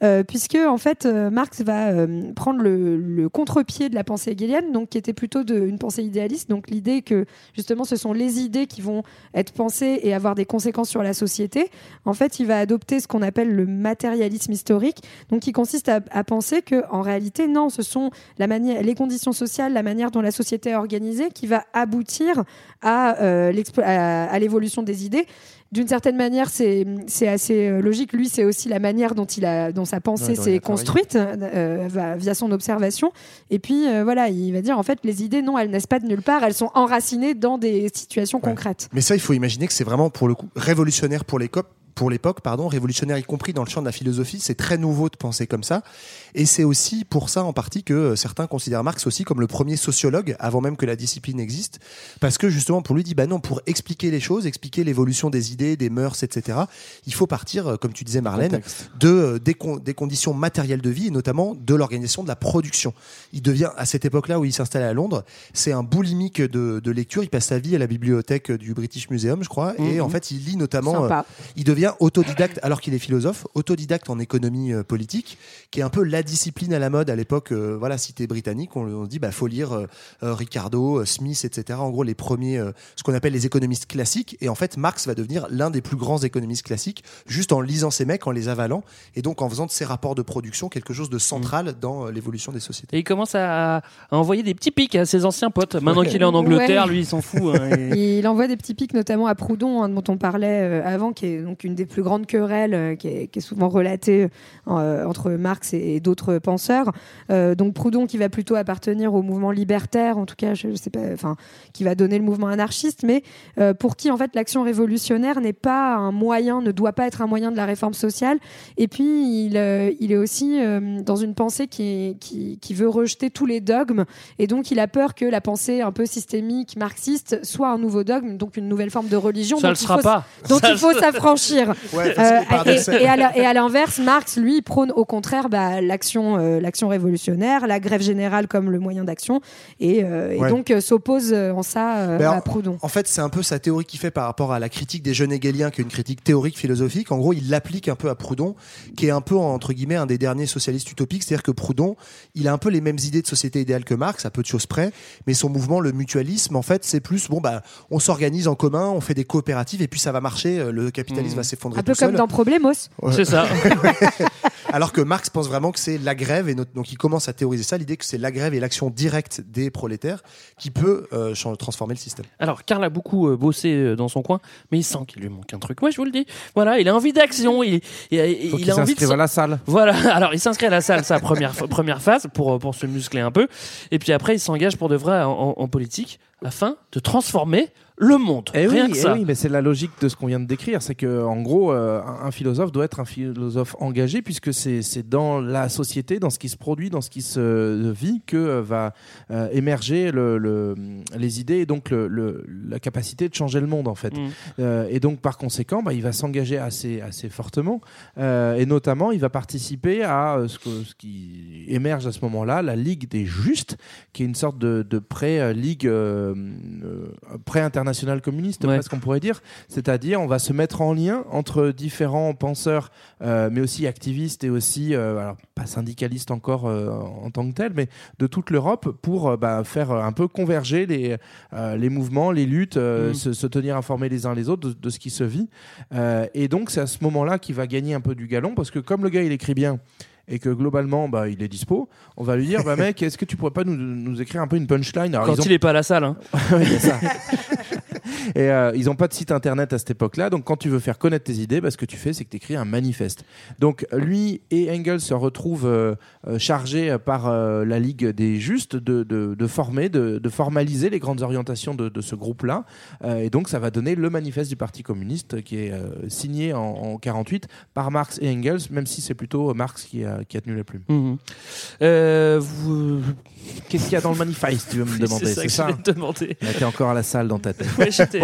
euh, puisque en fait, euh, Marx va prendre le, le contre-pied de la pensée hegelienne, donc qui était plutôt de, une pensée idéaliste, donc l'idée que justement ce sont les idées qui vont être pensées et avoir des conséquences sur la société, en fait, il va adopter ce qu'on appelle le matérialisme historique, donc qui consiste à, à penser que en réalité, non, ce sont la manière, les conditions sociales, la manière dont la société est organisée qui va aboutir à, euh, l'expo- à, à l'évolution des idées. D'une certaine manière, c'est assez euh, logique. Lui, c'est aussi la manière dont il a, dont sa pensée s'est construite euh, via son observation. Et puis euh, voilà, il va dire en fait, les idées, non, elles naissent pas de nulle part. Elles sont enracinées dans des situations concrètes. Mais ça, il faut imaginer que c'est vraiment pour le coup révolutionnaire pour l'époque. Pour l'époque, pardon, révolutionnaire y compris dans le champ de la philosophie, c'est très nouveau de penser comme ça. Et c'est aussi pour ça en partie que euh, certains considèrent Marx aussi comme le premier sociologue, avant même que la discipline existe, parce que justement pour lui il dit bah non, pour expliquer les choses, expliquer l'évolution des idées, des mœurs, etc. Il faut partir, euh, comme tu disais Marlène, Contexte. de euh, des, con- des conditions matérielles de vie et notamment de l'organisation de la production. Il devient à cette époque-là où il s'installe à Londres, c'est un boulimique de, de lecture. Il passe sa vie à la bibliothèque du British Museum, je crois, et Mhm. en fait il lit notamment. Sympa. il devient autodidacte alors qu'il est philosophe, autodidacte en économie euh, politique, qui est un peu la discipline à la mode à l'époque. euh, voilà, si t'es britannique, on, on se dit bah faut lire euh, euh, Ricardo, euh, Smith, etc. En gros les premiers, euh, ce qu'on appelle les économistes classiques. Et en fait Marx va devenir l'un des plus grands économistes classiques juste en lisant ces mecs, en les avalant, et donc en faisant de ces rapports de production quelque chose de central dans euh, l'évolution des sociétés. Et il commence à, à envoyer des petits pics à ses anciens potes. Maintenant qu'il est en Angleterre, lui, il s'en fout. hein, et- Il envoie des petits pics, notamment à Proudhon, hein, dont on parlait euh, avant, qui est donc une des plus grandes querelles, euh, qui, est, qui est souvent relatée euh, entre Marx et, et d'autres penseurs. Euh, donc Proudhon, qui va plutôt appartenir au mouvement libertaire, en tout cas, je, je sais pas, enfin, qui va donner le mouvement anarchiste, mais euh, pour qui en fait l'action révolutionnaire n'est pas un moyen, ne doit pas être un moyen de la réforme sociale. Et puis il, euh, il est aussi euh, dans une pensée qui, est- qui, qui veut rejeter tous les dogmes, et donc il a peur que la pensée un peu systémique marxiste soit un nouveau dogme, donc une nouvelle forme de religion. Ça il sera faut- pas. dont Ça il faut s'affranchir. Ouais, Euh, à et à l'inverse, Marx, lui, prône au contraire bah, l'action, euh, l'action révolutionnaire, la grève générale comme le moyen d'action, et, euh, et Ouais. donc euh, s'oppose en ça euh, Ben, à Proudhon. En fait, c'est un peu sa théorie qu'il fait par rapport à la critique des jeunes hegeliens, qui est une critique théorique philosophique. En gros, il l'applique un peu à Proudhon, qui est un peu entre guillemets un des derniers socialistes utopiques. C'est-à-dire que Proudhon, il a un peu les mêmes idées de société idéale que Marx, à peu de choses près, mais son mouvement, le mutualisme, en fait, c'est plus bon bah on s'organise en commun, on fait des coopératives et puis ça va marcher. Le capitalisme va s'effondrer Un peu tout comme seul. dans Problemos. Ouais. C'est ça. Alors que Marx pense vraiment que c'est la grève, et donc il commence à théoriser ça, l'idée que c'est la grève et l'action directe des prolétaires qui peut euh, transformer le système. Alors, Karl a beaucoup euh, bossé euh, dans son coin, mais il sent qu'il lui manque un truc. Ouais, je vous le dis. Voilà, il a envie d'action. Il, il, il- Faut il qu'il a envie de. à la salle. Voilà, alors il s'inscrit à la salle, sa première, première phase, pour, pour se muscler un peu. Et puis après, il s'engage pour de vrai en, en- en politique afin de transformer le monde. Eh Rien oui, que eh ça. oui, mais c'est la logique de ce qu'on vient de décrire. C'est que, en gros, euh, un philosophe doit être un philosophe engagé, puisque c'est dans la société, dans ce qui se produit, dans ce qui se vit, que euh, va euh, émerger le, le- les idées et donc le- la capacité de changer le monde, en fait. Mm. Euh, et donc, par conséquent, bah, il va s'engager assez, assez fortement. Et notamment, il va participer à ce, que- ce qui émerge à ce moment-là, la Ligue des Justes, qui est une sorte de, de pré-ligue, euh, pré-internationale communiste, Ouais. presque on pourrait dire. C'est-à-dire, on va se mettre en lien entre différents penseurs, euh, mais aussi activistes et aussi, euh, alors, pas syndicalistes encore euh, en tant que tels, mais de toute l'Europe pour bah, faire un peu converger les, les mouvements, les luttes, Mm. se, se tenir informés les uns les autres de, de ce qui se vit. Et donc, c'est à ce moment-là qu'il va gagner un peu du galon, parce que comme le gars, il écrit bien, et que globalement, bah, il est dispo, on va lui dire, bah, mec, est-ce que tu pourrais pas nous, nous écrire un peu une punchline Alors, Quand ils ont- il est pas à la salle. hein. Ouais, il y a ça. Et euh, ils n'ont pas de site internet à cette époque-là, donc quand tu veux faire connaître tes idées, bah, ce que tu fais, c'est que tu écris un manifeste. Donc lui et Engels se retrouvent euh, euh, chargés par euh, la Ligue des Justes de, de- de former, de, de formaliser les grandes orientations de, ce groupe-là. Et donc ça va donner le manifeste du Parti communiste qui est signé en, en 48 par Marx et Engels, même si c'est plutôt Marx qui a, qui a tenu la plume. Vous... Qu'est-ce qu'il y a dans le manifeste, tu veux me demander c'est ça que je voulais te demander. Là, t'es encore à la salle dans ta tête. Ouais, j'étais-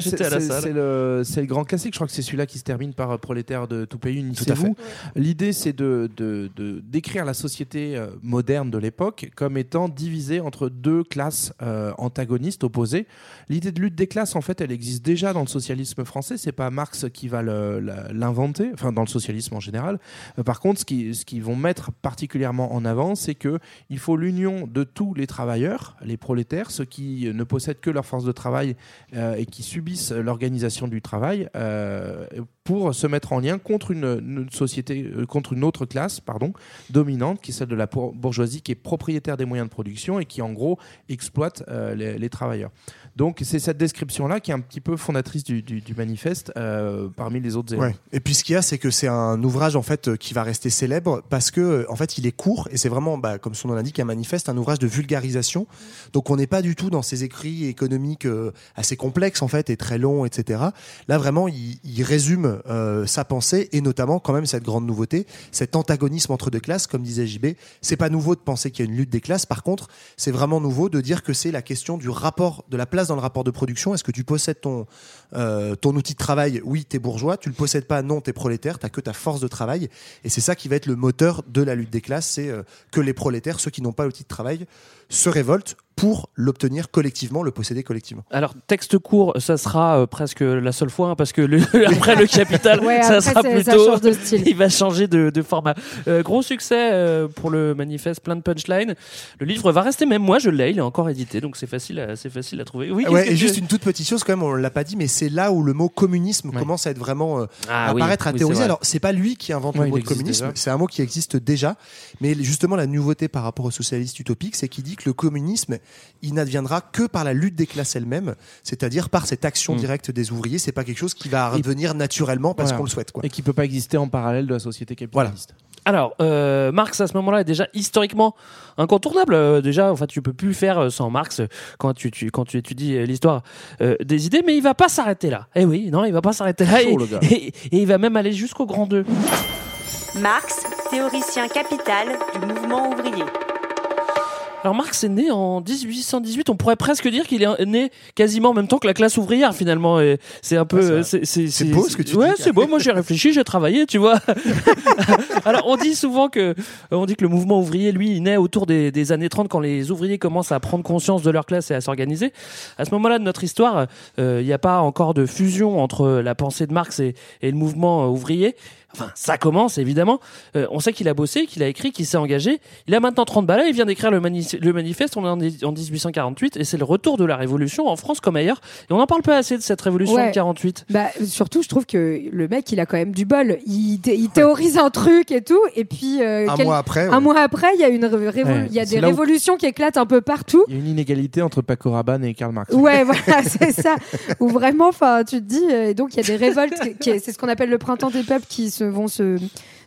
j'étais à la salle. C'est le, c'est le grand classique. Je crois que c'est celui-là qui se termine par euh, prolétaire de tout pays, à unissez-vous. L'idée, c'est de, de, de- décrire la société euh, moderne de l'époque comme étant divisée entre deux classes euh, antagonistes, opposées. L'idée de lutte des classes, en fait, elle existe déjà dans le socialisme français. C'est pas Marx qui va l'inventer, enfin dans le socialisme en général. Par contre, ce qu'ils ce qu'ils vont mettre particulièrement en avant, c'est que il faut l'union de tous les travailleurs, les prolétaires, ceux qui ne possèdent que leur force de travail euh, et qui subissent l'organisation du travail, euh, pour se mettre en lien contre une, société, euh, contre une autre classe, dominante, qui est celle de la bourgeoisie, qui est propriétaire des moyens de production et qui en gros exploite les travailleurs. Donc c'est cette description-là qui est un petit peu fondatrice du, du- du manifeste euh, parmi les autres éléments. Ouais. Et puis ce qu'il y a, c'est que c'est un ouvrage en fait qui va rester célèbre parce que euh, en fait il est court et c'est vraiment, bah, comme son nom l'indique, un manifeste, un ouvrage de vulgarisation. Donc on n'est pas du tout dans ces écrits économiques euh, assez complexes en fait et très longs, etc. Là vraiment, il, il résume euh, sa pensée et notamment quand même cette grande nouveauté, cet antagonisme entre deux classes, comme disait JB. C'est pas nouveau de penser qu'il y a une lutte des classes. Par contre, c'est vraiment nouveau de dire que c'est la question du rapport, de la place dans le rapport de production. Est-ce que tu possèdes ton euh, ton outil de travail, oui, t'es bourgeois, tu le possèdes pas, non, t'es prolétaire, t'as que ta force de travail. Et c'est ça qui va être le moteur de la lutte des classes, c'est euh, que les prolétaires, ceux qui n'ont pas l'outil de travail, se révoltent pour l'obtenir collectivement, le posséder collectivement. Alors, texte court, ça sera euh, presque la seule fois, hein, parce que le- après le capital, Ouais, ça après, sera ça plutôt. change de style. Il va changer de, de format. Euh, gros succès euh, pour le manifeste, plein de punchlines. Le livre va rester, même moi je l'ai, il est encore édité, donc c'est facile, à- c'est facile à trouver. Oui, Ouais, et tu- juste une toute petite chose, quand même, on l'a pas dit, mais c'est là où le mot communisme commence à être vraiment euh, Ah à oui, apparaître, à oui, c'est théoriser. Alors, c'est pas lui qui invente Ouais, le mot de communisme, c'est un mot qui existe déjà. Mais justement, la nouveauté par rapport au socialiste utopique, c'est qu'il dit que le communisme, il n'adviendra que par la lutte des classes elles-mêmes, c'est-à-dire par cette action Mm. directe des ouvriers. C'est pas quelque chose qui va advenir naturellement parce Voilà. qu'on le souhaite. Quoi. Et qui peut pas exister en parallèle de la société capitaliste. Alors, euh, Marx à ce moment-là est déjà historiquement incontournable. Euh, déjà, en fait, tu peux plus faire euh, sans Marx euh, quand tu, tu- quand tu étudies l'histoire euh, des idées, mais il va pas s'arrêter là. Eh oui, non, il va pas s'arrêter là. Chaud, et, le gars. et- et il va même aller jusqu'au grand 2. Marx, théoricien capital du mouvement ouvrier. Alors Marx est né en 1818. On pourrait presque dire qu'il est né quasiment en même temps que la classe ouvrière finalement. Et C'est un peu. Ouais, c'est beau ce que tu ouais, dis. c'est beau. Moi j'ai réfléchi, j'ai travaillé, tu vois. Alors on dit souvent que euh, on dit que le mouvement ouvrier, lui, il naît autour des, des années 30 quand les ouvriers commencent à prendre conscience de leur classe et à s'organiser. À ce moment-là de notre histoire, euh, il n'y a pas encore de fusion entre la pensée de Marx et, et le mouvement euh, ouvrier. Enfin, ça commence évidemment. Euh, on sait qu'il a bossé, qu'il a écrit, qu'il s'est engagé. Il a maintenant 30 balais, il vient d'écrire le, mani- le manifeste, on est en, en 1848, et c'est le retour de la révolution en France comme ailleurs. Et on n'en parle pas assez de cette révolution Ouais. de 48. Bah, surtout, je trouve que le mec, il a quand même du bol. Il, thé- il théorise un truc et tout, et puis euh, Un quel- mois après, un ouais. mois après, il y a une Ouais, il y a des où- révolutions qui éclatent un peu partout. Il y a une inégalité entre Paco Rabanne et Karl Marx. Ouais, voilà, c'est ça. Ou vraiment, enfin, tu te dis, euh, et donc il y a des révoltes, c'est ce qu'on appelle le printemps des peuples qui se, vont se,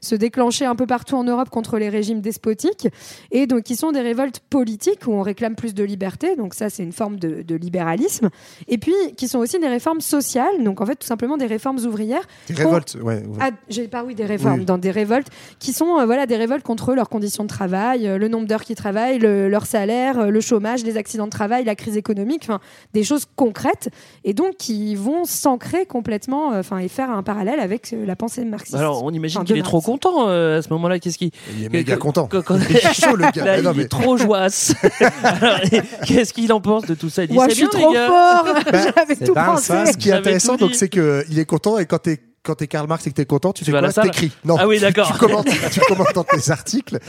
se déclencher un peu partout en Europe contre les régimes despotiques, et donc qui sont des révoltes politiques où on réclame plus de liberté, donc ça c'est une forme de, de libéralisme, et puis qui sont aussi des réformes sociales, donc en fait tout simplement des réformes ouvrières. Des révoltes, ouais. ouais. ah, j'ai pas oui des réformes Oui. dans des révoltes qui sont euh, voilà des révoltes contre leurs conditions de travail, euh, le nombre d'heures qu'ils travaillent, le- leur salaire, euh, le chômage, les accidents de travail, la crise économique, enfin des choses concrètes et donc qui vont s'ancrer complètement, euh, enfin et faire un parallèle avec euh, la pensée marxiste. Alors on imagine qu'il est trop. Content euh, à ce moment-là. Qu'est-ce qui Il est méga content. Il est chaud, le gars. Là, Mais non, il mais- est trop joasse. Alors, Qu'est-ce qu'il en pense de tout ça? Il dit, c'est je suis bien, trop gars. fort, Bah, j'avais c'est tout dingue, pensé. ça, Ce qui est J'avais intéressant, donc, dit. c'est que il est content et quand t'es quand t'es Karl Marx et que t'es content, tu, fais vas à quoi T'écris. Non. Ah oui, tu- d'accord. Tu, commentes, tu commentes dans tes articles.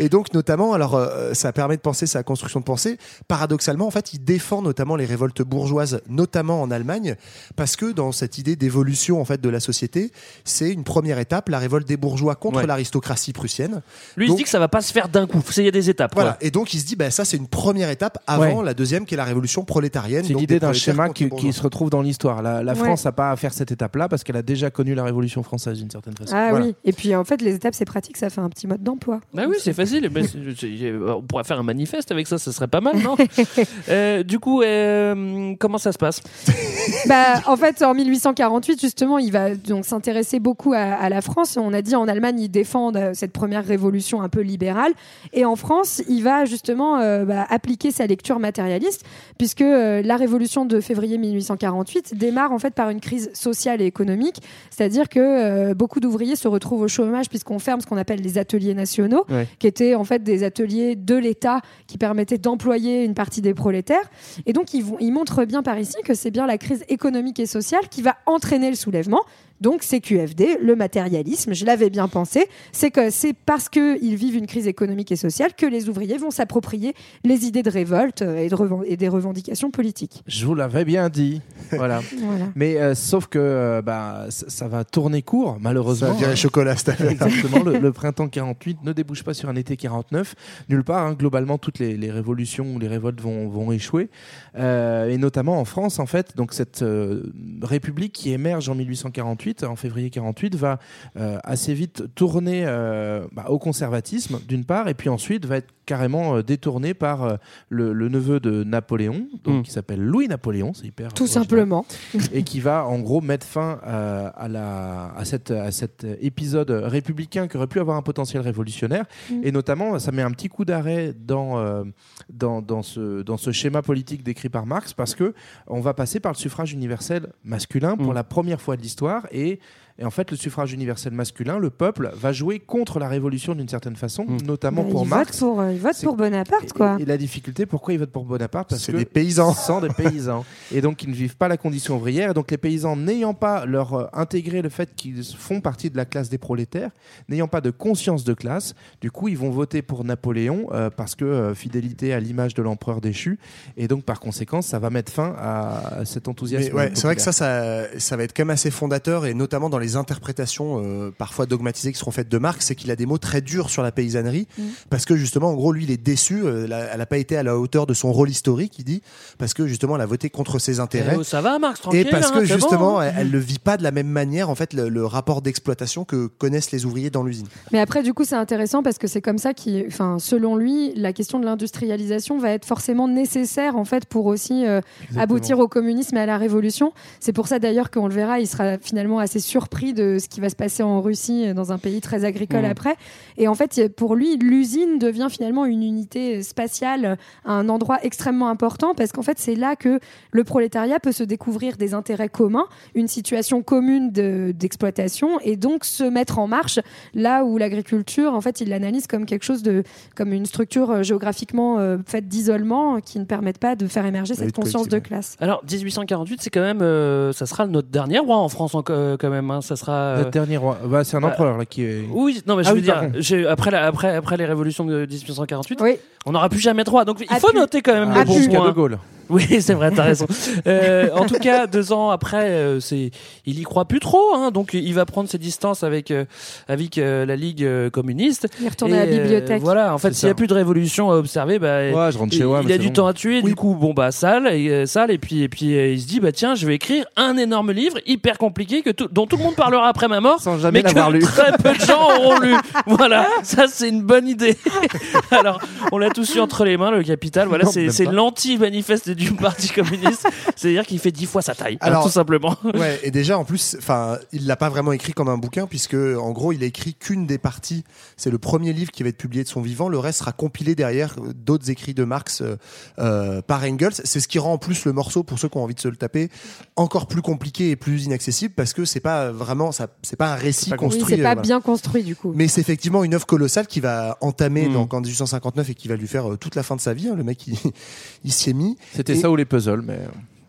Et donc, notamment, alors, euh, ça permet de penser sa construction de pensée. Paradoxalement, en fait, il défend notamment les révoltes bourgeoises, notamment en Allemagne, parce que dans cette idée d'évolution, en fait, de la société, c'est une première étape, la révolte des bourgeois contre Ouais. l'aristocratie prussienne. Lui, il se dit que ça va pas se faire d'un coup. Il y a des étapes. Voilà. quoi. Et donc, il se dit, bah, ça, c'est une première étape avant Ouais. la deuxième, qui est la révolution prolétarienne. C'est l'idée d'un schéma qui, se retrouve dans l'histoire. La, la Ouais. France n'a pas à faire cette étape-là parce qu'elle a déjà connu la Révolution française d'une certaine façon. Ah Voilà. oui, et puis en fait les étapes c'est pratique, ça fait un petit mode d'emploi. Ah oui, c'est facile. Mais c'est- c'est- on pourrait faire un manifeste avec ça, ce serait pas mal, non Euh, Du coup, euh, comment ça se passe? Bah, en fait, en 1848, justement, il va donc s'intéresser beaucoup à, à la France. On a dit en Allemagne, il défend euh, cette première révolution un peu libérale, et en France, il va justement euh, bah, appliquer sa lecture matérialiste, puisque euh, la révolution de février 1848 démarre en fait par une crise sociale et économique, c'est-à-dire que euh, beaucoup d'ouvriers se retrouvent au chômage puisqu'on ferme ce qu'on appelle les ateliers nationaux, Ouais. qui étaient en fait des ateliers de l'État qui permettaient d'employer une partie des prolétaires. Et donc, ils, vont, ils montrent bien par ici que c'est bien la crise économique et sociale qui va entraîner le soulèvement. Donc CQFD, le matérialisme, je l'avais bien pensé, c'est que c'est parce qu'ils vivent une crise économique et sociale que les ouvriers vont s'approprier les idées de révolte euh, et, de reven- et des revendications politiques. Je vous l'avais bien dit. Voilà. Voilà. Mais euh, sauf que euh, bah, ça, va tourner court, malheureusement. Ça va virer chocolat, cette. Exactement. le, le printemps 48 ne débouche pas sur un été 49. Nulle part. hein. Globalement, toutes les, les révolutions ou les révoltes vont, vont échouer. Euh, et notamment en France, en fait. Donc, cette euh, république qui émerge en 1848, en février 48, va euh, assez vite tourner euh, bah, au conservatisme, d'une part, et puis ensuite va être carrément euh, détournée par euh, le, le neveu de Napoléon, donc, Mm. qui s'appelle Louis Napoléon. C'est hyper Tout original simplement. et qui va en gros mettre fin euh, à, la, à, cette, à cet épisode républicain qui aurait pu avoir un potentiel révolutionnaire. Mm. Et notamment, ça met un petit coup d'arrêt dans, euh, dans, dans, ce, dans ce schéma politique décrit par Marx parce que on va passer par le suffrage universel masculin pour Mm. la première fois de l'histoire. Et, et en fait, le suffrage universel masculin, le peuple, va jouer contre la révolution d'une certaine façon, Mm. notamment Bah, pour ils Marx. votent pour, euh, ils votent C'est- pour Bonaparte, quoi. Et, et la difficulté, pourquoi ils votent pour Bonaparte Parce C'est que des paysans. sont des paysans. Et donc, ils ne vivent pas la condition ouvrière. Et donc, les paysans, n'ayant pas leur euh, intégré le fait qu'ils font partie de la classe des prolétaires, n'ayant pas de conscience de classe, du coup, ils vont voter pour Napoléon euh, parce que euh, fidélité à l'image de l'empereur déchu. Et donc, par conséquent, ça va mettre fin à cet enthousiasme. Ouais, c'est vrai que ça, ça va être quand même assez fondateur et notamment dans les interprétations euh, parfois dogmatisées qui seront faites de Marx, c'est qu'il a des mots très durs sur la paysannerie Mm. parce que justement, en gros, lui, il est déçu. euh, la- elle n'a pas été à la hauteur de son rôle historique, il dit, parce que justement, elle a voté contre ses intérêts. Eh, ça va, Marx, tranquille. Et parce hein, que bon, justement, hein. elle, elle le vit pas de la même manière, en fait, le, le rapport d'exploitation que connaissent les ouvriers dans l'usine. Mais après, du coup, c'est intéressant parce que c'est comme ça qui, enfin, selon lui, la question de l'industrialisation va être forcément nécessaire en fait pour aussi euh, aboutir au communisme et à la révolution. C'est pour ça d'ailleurs qu'on le verra, il sera finalement assez surpris de ce qui va se passer en Russie, euh, dans un pays très agricole Mm. après. Et en fait, pour lui, l'usine devient finalement une unité spatiale, un endroit extrêmement important parce qu'en fait, c'est là que le prolétariat peut se découvrir des intérêts communs, une situation commune de- d'exploitation et donc se mettre en marche là où l'agriculture, en fait, il l'analyse comme quelque chose de, comme une structure euh, géographiquement euh, faite d'isolement qui ne permettent pas de faire émerger cette conscience de classe. Alors, 1848, c'est quand même, euh, ça sera notre dernier roi en France en- euh, quand même. hein. Ça sera. euh, Notre dernier roi. Bah, c'est un bah, empereur là qui est. Oui, non, mais je Ah veux oui, dire, j'ai- après, la- après, après les révolutions de 1848, Oui. on n'aura plus jamais de roi. Donc, il faut pu. noter quand même Ah, le bon jusqu'à point. De Gaulle. Oui, c'est vrai, t'as raison. Euh, en tout cas, deux ans après, euh, c'est, il y croit plus trop, hein, donc il va prendre ses distances avec euh, avec euh, la Ligue euh, communiste. Il retourne Et, à la euh, bibliothèque. voilà, en fait, s'il n'y a plus de révolution à observer, bah, Ouais, je rentre chez il, moi. il a du bon. temps à tuer. Oui. Du coup, bon bah sale et sale, et puis et puis euh, il se dit bah tiens, je vais écrire un énorme livre hyper compliqué que tout- dont tout le monde parlera après ma mort. Sans jamais mais que lu. très peu de gens auront lu. Voilà, ça c'est une bonne idée. Alors, on l'a tous eu entre les mains, le capital. Voilà, Non, c'est c'est l'anti-manifeste du Parti communiste. C'est-à-dire qu'il fait dix fois sa taille, hein, tout simplement. Ouais, et déjà en plus, enfin, il l'a pas vraiment écrit comme un bouquin puisque en gros, il a écrit qu'une des parties. C'est le premier livre qui va être publié de son vivant. Le reste sera compilé derrière euh, d'autres écrits de Marx euh, euh, par Engels. C'est ce qui rend en plus le morceau pour ceux qui ont envie de se le taper encore plus compliqué et plus inaccessible parce que c'est pas vraiment ça, c'est pas un récit pas Oui, construit. c'est euh, pas voilà. bien construit du coup. Mais c'est effectivement une œuvre colossale qui va entamer Mm. donc en 1859 et qui va lui faire euh, toute la fin de sa vie. hein. Le mec, il, il s'y est mis. C'était Et- ça ou les puzzles, mais.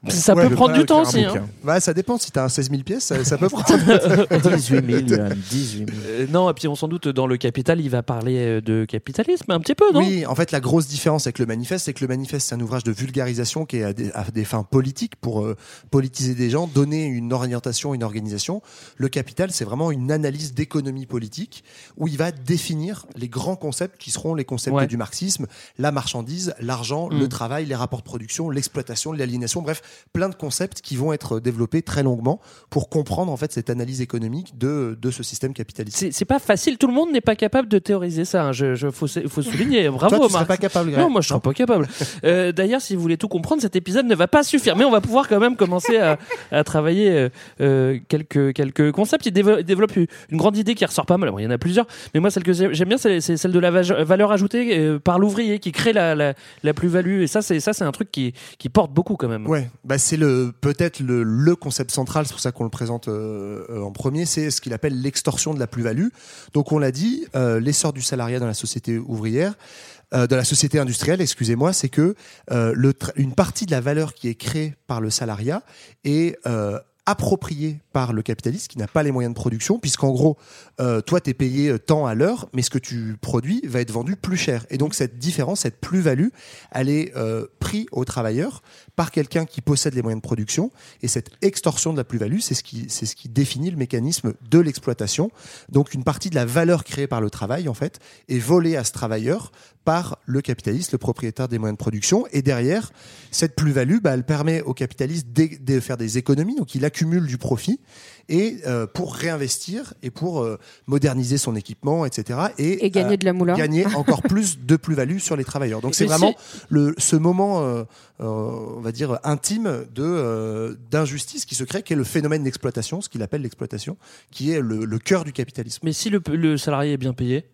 Bon. Ça Ouais, peut prendre du temps aussi. hein. Ouais, ça dépend. Si t'as un 16 000 pièces, ça, ça peut prendre. 18 000, Johan, 18 000. Euh, non, et puis on sans doute dans le Capital, il va parler euh, de capitalisme un petit peu, non? Oui, en fait, la grosse différence avec le manifeste, c'est que le manifeste, c'est un ouvrage de vulgarisation qui est à des, à des fins politiques pour euh, politiser des gens, donner une orientation, une organisation. Le capital, c'est vraiment une analyse d'économie politique où il va définir les grands concepts qui seront les concepts Ouais. du marxisme, la marchandise, l'argent, Mm. le travail, les rapports de production, l'exploitation, l'aliénation, bref, plein de concepts qui vont être développés très longuement pour comprendre en fait cette analyse économique de, de ce système capitaliste. C'est pas facile, tout le monde n'est pas capable de théoriser ça. hein. Je, je- faut, faut souligner. Bravo, Toi, tu Marc. pas capable, Greg Non, moi je serais pas capable. Euh, D'ailleurs, si vous voulez tout comprendre, cet épisode ne va pas suffire, mais on va pouvoir quand même commencer à, à travailler euh, euh, quelques quelques concepts. Il dévo- développe une grande idée qui ressort pas mal. Il y en a plusieurs, mais moi celle que j'ai- j'aime bien, c'est celle de la va- valeur ajoutée par l'ouvrier qui crée la, la, la plus-value. Et ça, c'est ça, c'est un truc qui qui porte beaucoup quand même. Ouais, bah c'est peut-être le, concept central, c'est pour ça qu'on le présente euh, euh, en premier, c'est ce qu'il appelle l'extorsion de la plus-value. Donc on l'a dit, euh, l'essor du salariat dans la société ouvrière, euh, dans la société industrielle, excusez-moi, c'est que une partie de la valeur qui est créée par le salariat est appropriée par le capitaliste qui n'a pas les moyens de production, puisqu'en gros, euh, toi, tu es payé euh, tant à l'heure, mais ce que tu produis va être vendu plus cher. Et donc, cette différence, cette plus-value, elle est euh, prise aux travailleurs par quelqu'un qui possède les moyens de production. Et cette extorsion de la plus-value, c'est ce, qui, ce qui définit le mécanisme de l'exploitation. Donc, une partie de la valeur créée par le travail, en fait, est volée à ce travailleur par le capitaliste, le propriétaire des moyens de production. Et derrière, cette plus-value, bah, elle permet au capitaliste de faire des économies, donc il accumule du profit, et euh, pour réinvestir et pour euh, moderniser son équipement, etc. Et, Et gagner de la moula. Gagner encore plus de plus-value sur les travailleurs. Donc c'est vraiment le, ce moment, euh, euh, on va dire, intime de euh, d'injustice qui se crée, qui est le phénomène d'exploitation, ce qu'il appelle l'exploitation, qui est le, le cœur du capitalisme. Mais si le, le salarié est bien payé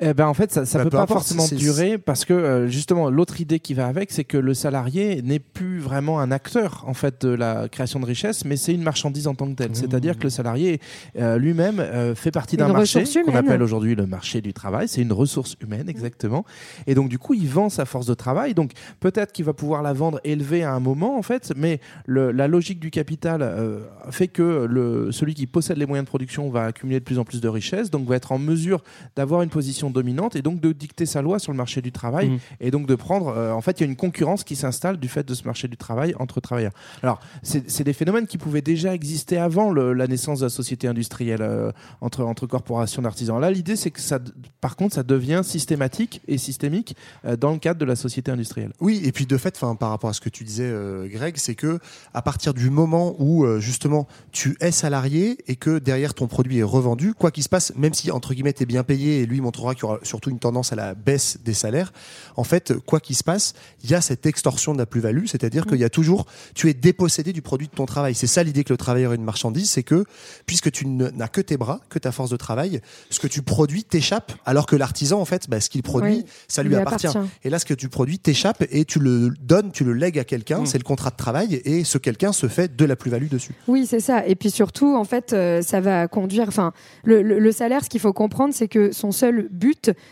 Eh ben en fait, ça, ça Bah, peut peu pas importe, forcément durer parce que euh, justement l'autre idée qui va avec, c'est que le salarié n'est plus vraiment un acteur en fait de la création de richesse, mais c'est une marchandise en tant que telle. C'est-à-dire que le salarié euh, lui-même euh, fait partie d'un marché qu'on appelle aujourd'hui le marché du travail. C'est une ressource humaine exactement. Et donc du coup, il vend sa force de travail. Donc peut-être qu'il va pouvoir la vendre élevée à un moment en fait, mais le- la logique du capital euh, fait que le, celui qui possède les moyens de production va accumuler de plus en plus de richesses, donc va être en mesure d'avoir une position dominante et donc de dicter sa loi sur le marché du travail Mhm. et donc de prendre. euh, en fait, il y a une concurrence qui s'installe du fait de ce marché du travail entre travailleurs. Alors, c'est c'est des phénomènes qui pouvaient déjà exister avant le- la naissance de la société industrielle euh, entre, entre corporations d'artisans. Là, l'idée, c'est que ça, par contre, ça devient systématique et systémique euh, dans le cadre de la société industrielle. Oui, et puis de fait, par rapport à ce que tu disais, euh, Greg, c'est que à partir du moment où euh, justement tu es salarié et que derrière ton produit est revendu, quoi qu'il se passe, même si entre guillemets tu es bien payé et lui montrera qu'il y aura surtout une tendance à la baisse des salaires, en fait, quoi qu'il se passe, il y a cette extorsion de la plus-value, c'est-à-dire qu'il y a toujours, tu es dépossédé du produit de ton travail. C'est ça l'idée que le travailleur est une marchandise, c'est que puisque tu n'as que tes bras, que ta force de travail, ce que tu produis t'échappe, alors que l'artisan, en fait, bah, ce qu'il produit, Oui, ça lui, lui appartient. appartient. Et là, ce que tu produis t'échappe et tu le donnes, tu le lègues à quelqu'un, Mm. c'est le contrat de travail, et ce quelqu'un se fait de la plus-value dessus. Oui, c'est ça. Et puis surtout, en fait, euh, ça va conduire. Enfin, le, le- le salaire, ce qu'il faut comprendre, c'est que son seul but,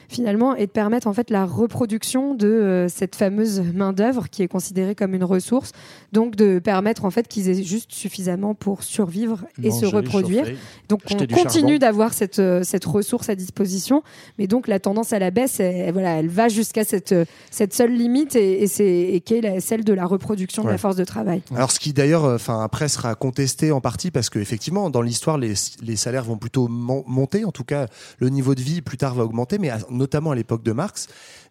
finalement, est de permettre en fait la reproduction de euh, cette fameuse main d'œuvre qui est considérée comme une ressource. Donc, de permettre en fait qu'ils aient juste suffisamment pour survivre et se reproduire. chauffer, Donc, on continue d'avoir cette euh, cette ressource à disposition, mais donc la tendance à la baisse, elle, voilà, elle va jusqu'à cette euh, cette seule limite et, et c'est et qui est la- celle de la reproduction de la force de travail. Alors, ce qui d'ailleurs, euh, enfin, après sera contesté en partie parce que effectivement, dans l'histoire, les, les salaires vont plutôt mon- monter. En tout cas, le niveau de vie plus tard va augmenter, mais à- notamment à l'époque de Marx,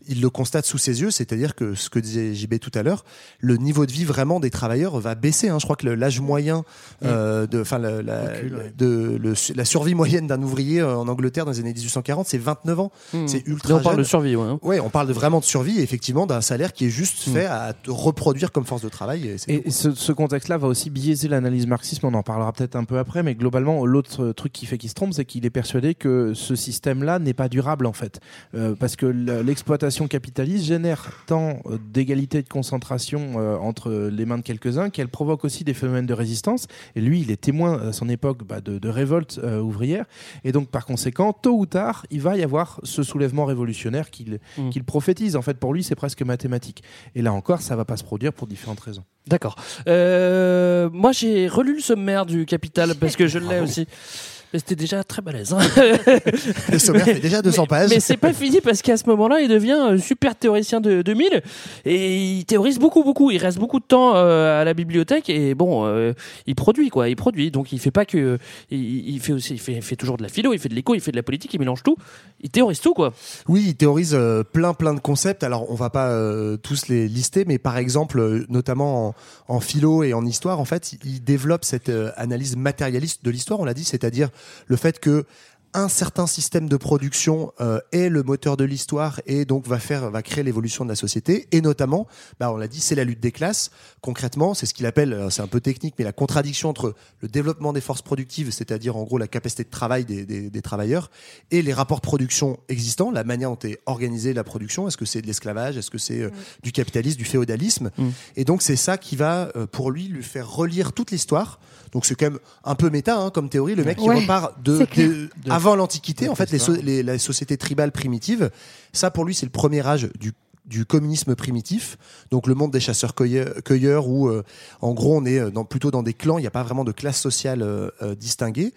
il le constate sous ses yeux, c'est-à-dire que ce que disait JB tout à l'heure, le niveau de vie vraiment des travailleurs va baisser. hein. Je crois que l'âge moyen euh, de, enfin, la, la- Recule, ouais. de le- la survie moyenne d'un ouvrier euh, en Angleterre dans les années 1840, c'est 29 ans. Hmm. C'est ultra Là, on parle jeune. de survie, ouais. hein. Ouais, on parle de vraiment de survie, et effectivement, d'un salaire qui est juste Mm. fait à te reproduire comme force de travail. Et c'est Et ce, ce contexte-là va aussi biaiser l'analyse marxiste, on en parlera peut-être un peu après, mais globalement, l'autre truc qui fait qu'il se trompe, c'est qu'il est persuadé que ce système-là n'est pas durable en fait. Euh, parce que l'exploitation capitaliste génère tant euh, d'égalité et de concentration euh, entre les mains de quelques-uns qu'elle provoque aussi des phénomènes de résistance. Et lui, il est témoin à son époque bah, de, de révolte euh, ouvrière. Et donc, par conséquent, tôt ou tard, il va y avoir ce soulèvement révolutionnaire qu'il Mm. prophétise. En fait, pour lui, c'est presque mathématique. Et là encore, ça va pas se produire pour différentes raisons. D'accord. Moi, j'ai relu le sommaire du Capital parce que je l'ai aussi. C'était déjà très balèze. hein. Le sommaire fait déjà 200 pages. Mais c'est pas fini parce qu'à ce moment-là, il devient un super théoricien de 2000 et il théorise beaucoup, beaucoup. Il reste beaucoup de temps euh, à la bibliothèque et bon, euh, il produit quoi. Il produit. Donc il fait pas que. Il, fait aussi. Il fait, il fait toujours de la philo, il fait de l'éco, il fait de la politique, il mélange tout. Il théorise tout quoi. Oui, il théorise euh, plein plein de concepts. Alors on va pas euh, tous les lister, mais par exemple, notamment en, en philo et en histoire, en fait, il développe cette euh, analyse matérialiste de l'histoire. On l'a dit, c'est-à-dire le fait que un certain système de production euh, est le moteur de l'histoire et donc va faire va créer l'évolution de la société. Et notamment bah on l'a dit c'est la lutte des classes. Concrètement c'est ce qu'il appelle c'est un peu technique mais la contradiction entre le développement des forces productives c'est-à-dire en gros la capacité de travail des, des, des travailleurs et les rapports de production existants la manière dont est organisée la production. Est-ce que c'est de l'esclavage? Est-ce que c'est euh, du capitalisme du féodalisme? Mm. et donc c'est ça qui va euh, pour lui lui faire relire toute l'histoire. Donc c'est quand même un peu méta hein, comme théorie. Le mec qui Ouais, repart de, clair. de- avant l'Antiquité, en fait, les, so- les- la société tribale primitive, ça pour lui c'est le premier âge du du communisme primitif, donc le monde des chasseurs-cueilleurs, où euh, en gros on est euh, dans, plutôt dans des clans, il n'y a pas vraiment de classe sociale euh, distinguée.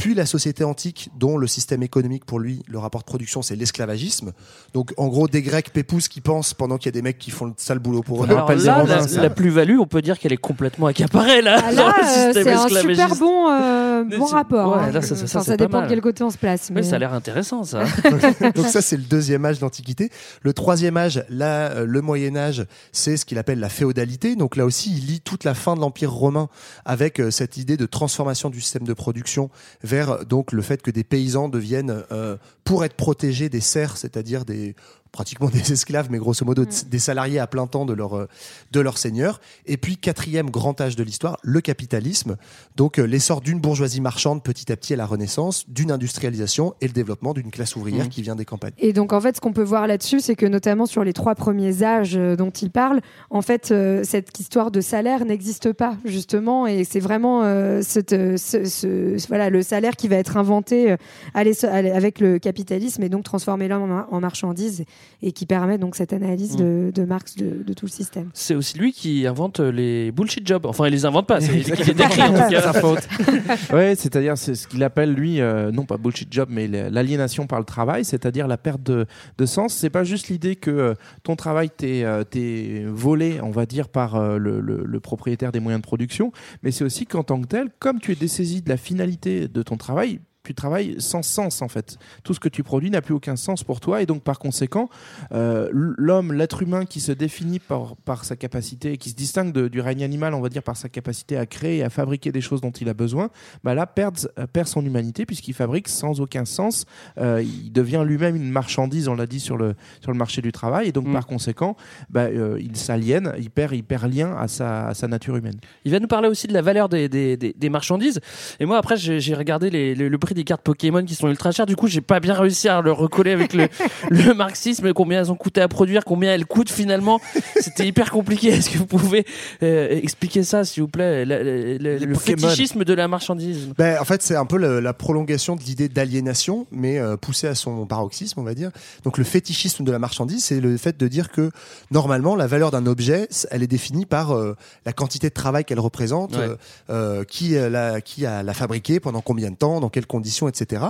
Puis la société antique, dont le système économique pour lui, le rapport de production, c'est l'esclavagisme. Donc en gros des Grecs pépouses qui pensent pendant qu'il y a des mecs qui font le sale boulot pour eux. Alors là, la, la plus-value, on peut dire qu'elle est complètement accaparée là. Ah, là, euh, c'est un super bon, euh, bon rapport. ouais, hein. là, ça- ça- ça, Enfin, c'est ça pas dépend de quel côté on se place. Mais- ça a l'air intéressant ça. Donc ça, c'est le deuxième âge d'Antiquité. Le troisième âge, là, euh, le Moyen Âge, c'est ce qu'il appelle la féodalité. Donc là aussi, il lie toute la fin de l'Empire romain avec euh, cette idée de transformation du système de production vers donc le fait que des paysans deviennent, euh, pour être protégés des serfs, c'est-à-dire des pratiquement des esclaves, mais grosso modo des salariés à plein temps de leur, euh, de leur seigneur. Et puis, quatrième grand âge de l'histoire, le capitalisme. Donc, euh, l'essor d'une bourgeoisie marchande petit à petit à la Renaissance, d'une industrialisation et le développement d'une classe ouvrière Mhm. qui vient des campagnes. Et donc en fait, ce qu'on peut voir là-dessus, c'est que notamment sur les trois premiers âges euh, dont il parle, en fait, euh, cette histoire de salaire n'existe pas justement, et c'est vraiment euh, cette, ce, ce- voilà le salaire qui va être inventé euh, avec le capitalisme et donc transformer l'homme en marchandise et qui permet donc cette analyse de, de Marx de, de tout le système. C'est aussi lui qui invente les bullshit jobs. Enfin, il les invente pas, c'est lui qui les décrit en tout cas. sa faute. ouais, c'est-à-dire c'est ce qu'il appelle lui, euh, non pas bullshit job, mais l'aliénation par le travail, c'est-à-dire la perte de, de sens. C'est pas juste l'idée que euh, ton travail t'est euh, t'est volé, on va dire, par euh, le, le- le propriétaire des moyens de production, mais c'est aussi qu'en tant que tel, comme tu es dessaisi de la finalité de ton travail, tu travailles sans sens en fait. Tout ce que tu produis n'a plus aucun sens pour toi et donc par conséquent, euh, l'homme, l'être humain qui se définit par, par sa capacité, qui se distingue de- du règne animal, on va dire par sa capacité à créer et à fabriquer des choses dont il a besoin, bah là perd, euh, perd son humanité puisqu'il fabrique sans aucun sens. Euh, il devient lui-même une marchandise, on l'a dit sur le, sur le marché du travail et donc Mm. par conséquent, bah, euh, il s'aliène, il perd, il perd lien à sa, à sa nature humaine. Il va nous parler aussi de la valeur des, des, des, des marchandises. Et moi, après, j'ai j'ai regardé les, les- le prix des cartes Pokémon qui sont ultra chères. Du coup, j'ai pas bien réussi à le recoller avec le, le marxisme, combien elles ont coûté à produire, combien elles coûtent finalement. C'était hyper compliqué. Est-ce que vous pouvez euh, expliquer ça, s'il vous plaît La- la- la- Le Pokémon. fétichisme de la marchandise? Ben, en fait, c'est un peu la prolongation de l'idée d'aliénation, mais euh, poussée à son paroxysme, on va dire. Donc, le fétichisme de la marchandise, c'est le fait de dire que normalement, la valeur d'un objet, elle est définie par euh, la quantité de travail qu'elle représente, Ouais. qui euh, l'a qui a l'a fabriqué, pendant combien de temps, dans quelles conditions, etc.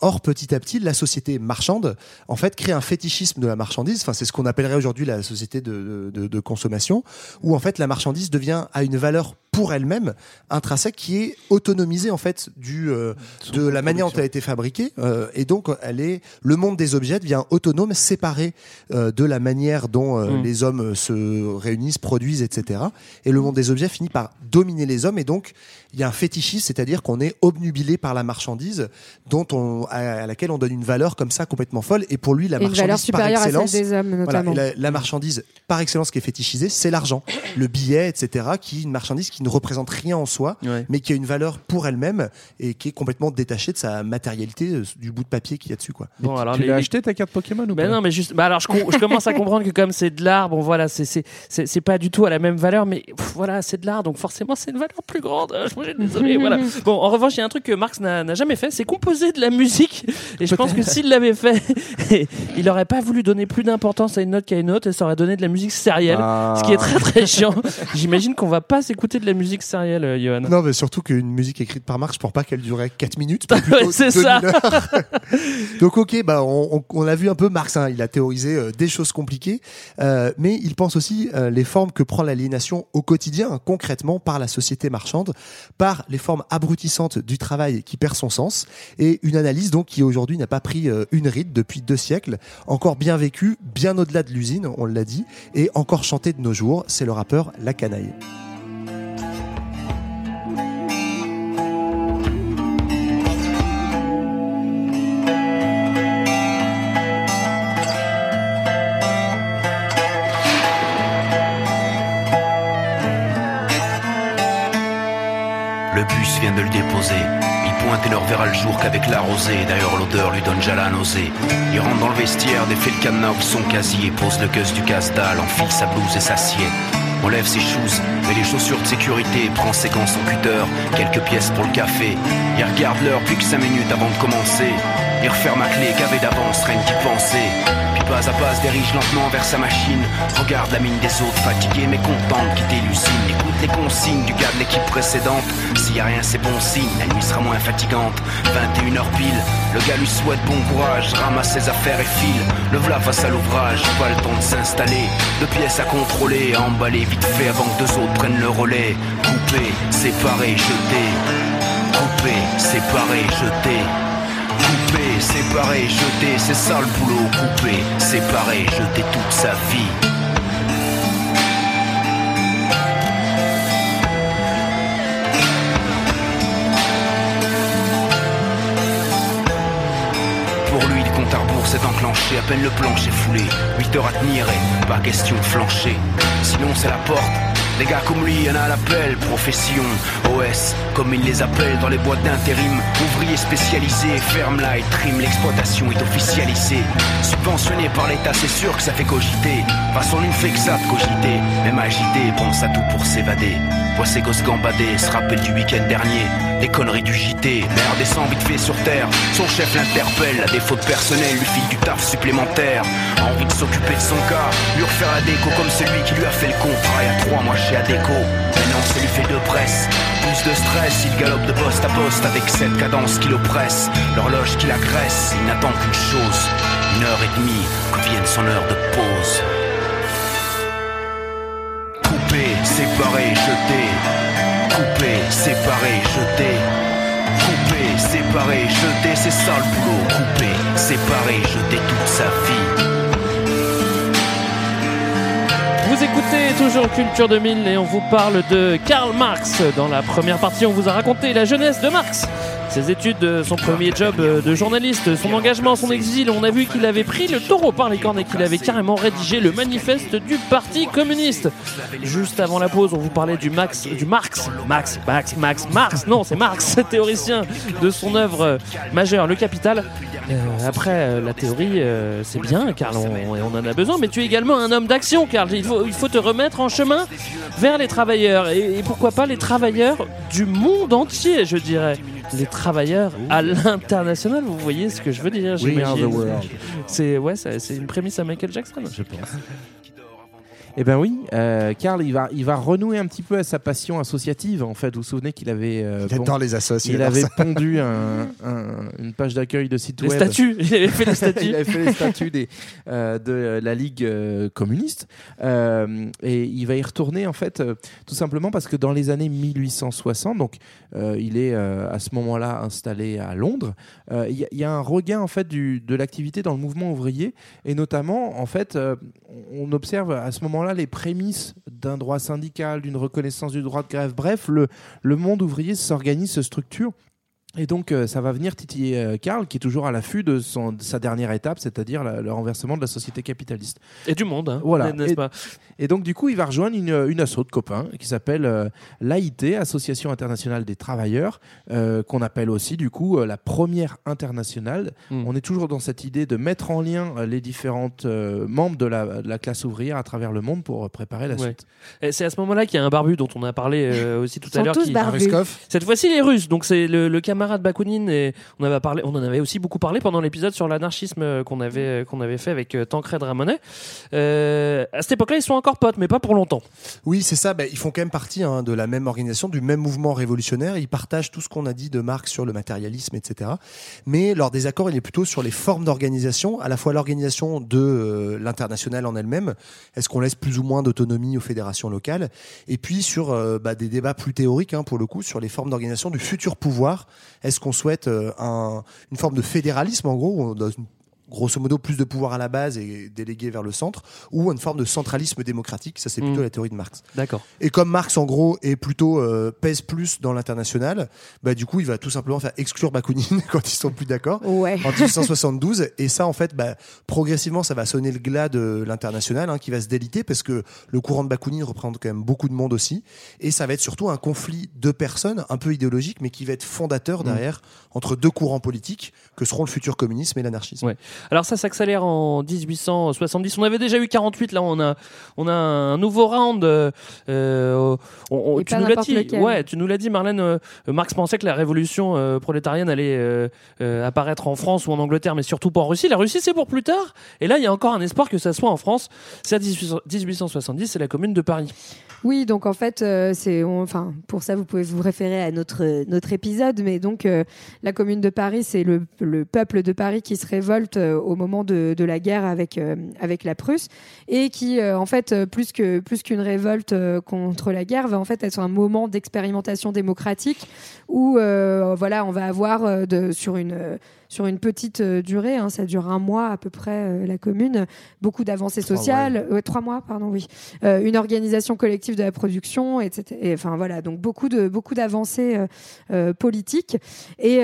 Or, petit à petit, la société marchande, en fait, crée un fétichisme de la marchandise. Enfin, c'est ce qu'on appellerait aujourd'hui la société de, de, de consommation, où en fait, la marchandise devient à une valeur pour elle-même intrinsèque qui est autonomisée en fait du euh, de la manière dont elle a été fabriquée euh, et donc elle est le monde des objets devient autonome séparé euh, de la manière dont euh, Mm. les hommes se réunissent produisent etc et le monde des objets finit par dominer les hommes et donc il y a un fétichisme c'est-à-dire qu'on est obnubilé par la marchandise dont on à, à laquelle on donne une valeur comme ça complètement folle et pour lui la Et une marchandise par supérieure à celle excellence des hommes, voilà, notamment. et la, la marchandise par excellence qui est fétichisée, c'est l'argent, le billet, etc., qui est une marchandise qui ne représente rien en soi, Ouais. mais qui a une valeur pour elle-même et qui est complètement détachée de sa matérialité, euh, du bout de papier qu'il y a dessus, quoi. Bon, alors, tu les- l'as les- acheté ta carte Pokémon ou Ben pas non, mais juste. Bah alors, je, com- je commence à comprendre que comme c'est de l'art, bon voilà, c'est c'est c'est c'est pas du tout à la même valeur, mais pff, voilà, c'est de l'art, donc forcément c'est une valeur plus grande. Euh, Je suis désolé, voilà. Bon, en revanche, il y a un truc que Marx n'a n'a jamais fait, c'est composer de la musique. Et je pense que s'il l'avait fait, il aurait pas voulu donner plus d'importance à une note qu'à une autre, et ça aurait donné de la musique sérielle, Ah. ce qui est très très chiant. J'imagine qu'on va pas s'écouter de la musique sérielle, euh, Johan. Non, mais surtout qu'une musique écrite par Marx, je pense pas qu'elle durait 4 minutes, mais Ouais, plutôt c'est 2000 ça. heures. Donc ok, bah on, on- on a vu un peu Marx, hein, il a théorisé euh, des choses compliquées, euh, mais il pense aussi euh, les formes que prend l'aliénation au quotidien, hein, concrètement par la société marchande, par les formes abrutissantes du travail qui perd son sens, et une analyse donc qui aujourd'hui n'a pas pris euh, une ride depuis deux siècles, encore bien vécue, bien au-delà de l'usine, on l'a dit, et encore chantée de nos jours, c'est le rappeur La Canaille. Reverra le jour qu'avec la rosée. D'ailleurs, l'odeur lui donne déjà la nausée. Il rentre dans le vestiaire, défait le cadenas ou son casier. Pose le gueuse du casse-dalle, enfile sa blouse et s'assied. Enlève ses shoes, met les chaussures de sécurité. Prend ses gants, son cutter, quelques pièces pour le café. Il regarde l'heure, plus que 5 minutes avant de commencer. Il referme à clé, gavé d'avance, rien qu'y penser. Puis pas à pas se dirige lentement vers sa machine. Regarde la mine des autres, fatigués mais contents de quitter l'usine. Écoute les consignes du gars de l'équipe précédente. S'il y a rien, c'est bon signe, la nuit sera moins fatigante. 21h pile, le gars lui souhaite bon courage, ramasse ses affaires et file. Le v'là face à l'ouvrage, pas le temps de s'installer. Deux pièces à contrôler, à emballer vite fait avant que deux autres prennent le relais. Couper, séparer, jeter. Couper, séparer, jeter. Séparer, jeter, c'est ça le boulot. Couper, séparer, jeter toute sa vie. Pour lui, le compte à rebours s'est enclenché, à peine le plancher foulé. 8 heures à tenir et pas question de flancher. Sinon, c'est la porte. Les gars comme lui, y en a à l'appel, profession, OS, comme ils les appellent dans les boîtes d'intérim. Ouvriers spécialisés, ferme là et trim, l'exploitation est officialisée. Subventionné par l'État, c'est sûr que ça fait cogiter. Façon, on ne fait que ça de cogiter. Même agité, pense à tout pour s'évader. Gosses gambader, se rappelle du week-end dernier. Les conneries du JT, l'air descend vite fait sur terre. Son chef l'interpelle, à défaut de personnel, lui file du taf supplémentaire. Envie de s'occuper de son cas, lui refaire la déco comme celui qui lui a fait le contrat il y a trois mois chez Adeco. Maintenant, ça lui fait deux presses. Plus de stress, il galope de poste à poste avec cette cadence qui l'oppresse. L'horloge qui l'agresse, il n'attend qu'une chose. Une heure et demie, que vienne son heure de pause. Couper, séparer, jeter. Couper, séparer, jeter. Couper, séparer, jeter, c'est ça le boulot. Couper, séparer, jeter toute sa vie. Vous écoutez toujours Culture 2000 et on vous parle de Karl Marx. Dans la première partie, on vous a raconté la jeunesse de Marx. Ses études, son premier job de journaliste, son engagement, son exil. On a vu qu'il avait pris le taureau par les cornes et qu'il avait carrément rédigé le manifeste du Parti communiste. Juste avant la pause, on vous parlait du Max, du Marx, Max, Max, Max, Marx. Non, c'est Marx, théoricien de son œuvre majeure, Le Capital. Euh, après, euh, la théorie, euh, c'est bien, Karl, on, on en a besoin, mais tu es également un homme d'action, Karl. Il faut, il faut te remettre en chemin vers les travailleurs. Et pourquoi pas les travailleurs du monde entier, je dirais. Les travailleurs à l'international, vous voyez ce que je veux dire. C'est ouais, c'est une prémisse à Michael Jackson, je pense. Eh ben oui, euh, Karl, il va, il va renouer un petit peu à sa passion associative. En fait, vous vous souvenez qu'il avait, euh, Il adore les assos, il avait ça. pondu un- un- une page d'accueil de site Les web. statuts, il avait fait les statuts. il avait fait les statuts des, euh, de la Ligue euh, communiste. Euh, et il va y retourner en fait, euh, tout simplement parce que dans les années 1860, donc euh, il est euh, à ce moment-là installé à Londres. euh, Il y, a- il y a un regain en fait du, de l'activité dans le mouvement ouvrier et notamment en fait, euh, on observe à ce moment-là les prémices d'un droit syndical, d'une reconnaissance du droit de grève. Bref, le, le monde ouvrier s'organise, se structure. Et donc, euh, ça va venir titiller euh, Karl, qui est toujours à l'affût de, son- de sa dernière étape, c'est-à-dire la- le renversement de la société capitaliste. Et du monde, hein, Voilà. n'est-ce pas? Et donc, du coup, il va rejoindre une, une asso de copains qui s'appelle euh, l'AIT, Association internationale des travailleurs, euh, qu'on appelle aussi, du coup, euh, la première internationale. Hmm. On est toujours dans cette idée de mettre en lien euh, les différentes euh, membres de la, de la classe ouvrière à travers le monde pour préparer la Ouais. suite. Et c'est à ce moment-là qu'il y a un barbu dont on a parlé euh, aussi tout à l'heure. tous qui-. Cette fois-ci, les Russes. Donc c'est le, le camarade Bakounine et on avait parlé, on en avait aussi beaucoup parlé pendant l'épisode sur l'anarchisme qu'on avait qu'on avait fait avec euh, Tancred Ramonet. Euh, à cette époque-là, ils sont encore potes, mais pas pour longtemps. Oui, c'est ça. Ben, ils font quand même partie hein, de la même organisation, du même mouvement révolutionnaire. Ils partagent tout ce qu'on a dit de Marx sur le matérialisme, etc. Mais leur désaccord, il est plutôt sur les formes d'organisation, à la fois l'organisation de euh, l'international en elle-même. Est-ce qu'on laisse plus ou moins d'autonomie aux fédérations locales Et puis sur euh, bah, des débats plus théoriques, hein, pour le coup, sur les formes d'organisation du futur pouvoir. Est-ce qu'on souhaite euh, un- une forme de fédéralisme, en gros, grosso modo plus de pouvoir à la base et délégué vers le centre, ou une forme de centralisme démocratique. Ça, c'est plutôt Mm. la théorie de Marx. D'accord. Et comme Marx, en gros, est plutôt euh, pèse plus dans l'international, bah, du coup, il va tout simplement faire exclure Bakounine quand ils sont plus d'accord. Ouais. En 1872. Et ça, en fait, bah, progressivement, ça va sonner le glas de l'international, hein, qui va se déliter parce que le courant de Bakounine représente quand même beaucoup de monde aussi. Et ça va être surtout un conflit de personnes, un peu idéologique, mais qui va être fondateur derrière entre deux courants politiques que seront le futur communisme et l'anarchisme. Ouais. Alors ça s'accélère en 1870. On avait déjà eu 48. Là, on a on a un nouveau round. euh, euh, on- tu nous l'as dit. lequel. Ouais, tu nous l'as dit, Marlène. euh, Marx pensait que la révolution euh, prolétarienne allait apparaître en France ou en Angleterre, mais surtout pas en Russie. La Russie, c'est pour plus tard. Et là, il y a encore un espoir que ça soit en France. C'est à 18 1870, c'est la Commune de Paris. Oui, donc en fait, euh, c'est, enfin, pour ça, vous pouvez vous référer à notre notre épisode, mais donc euh, la Commune de Paris, c'est le, le peuple de Paris qui se révolte euh, au moment de, de la guerre avec avec la Prusse et qui, en fait, plus que plus qu'une révolte contre la guerre, va en fait être un moment d'expérimentation démocratique où, voilà, on va avoir de, sur une sur une petite euh, durée, hein, ça dure un mois à peu près euh, la commune, beaucoup d'avancées sociales, ouais, trois mois, pardon, oui, Euh, une organisation collective de la production, etc. Et, enfin voilà, donc beaucoup de beaucoup d'avancées politiques. Et,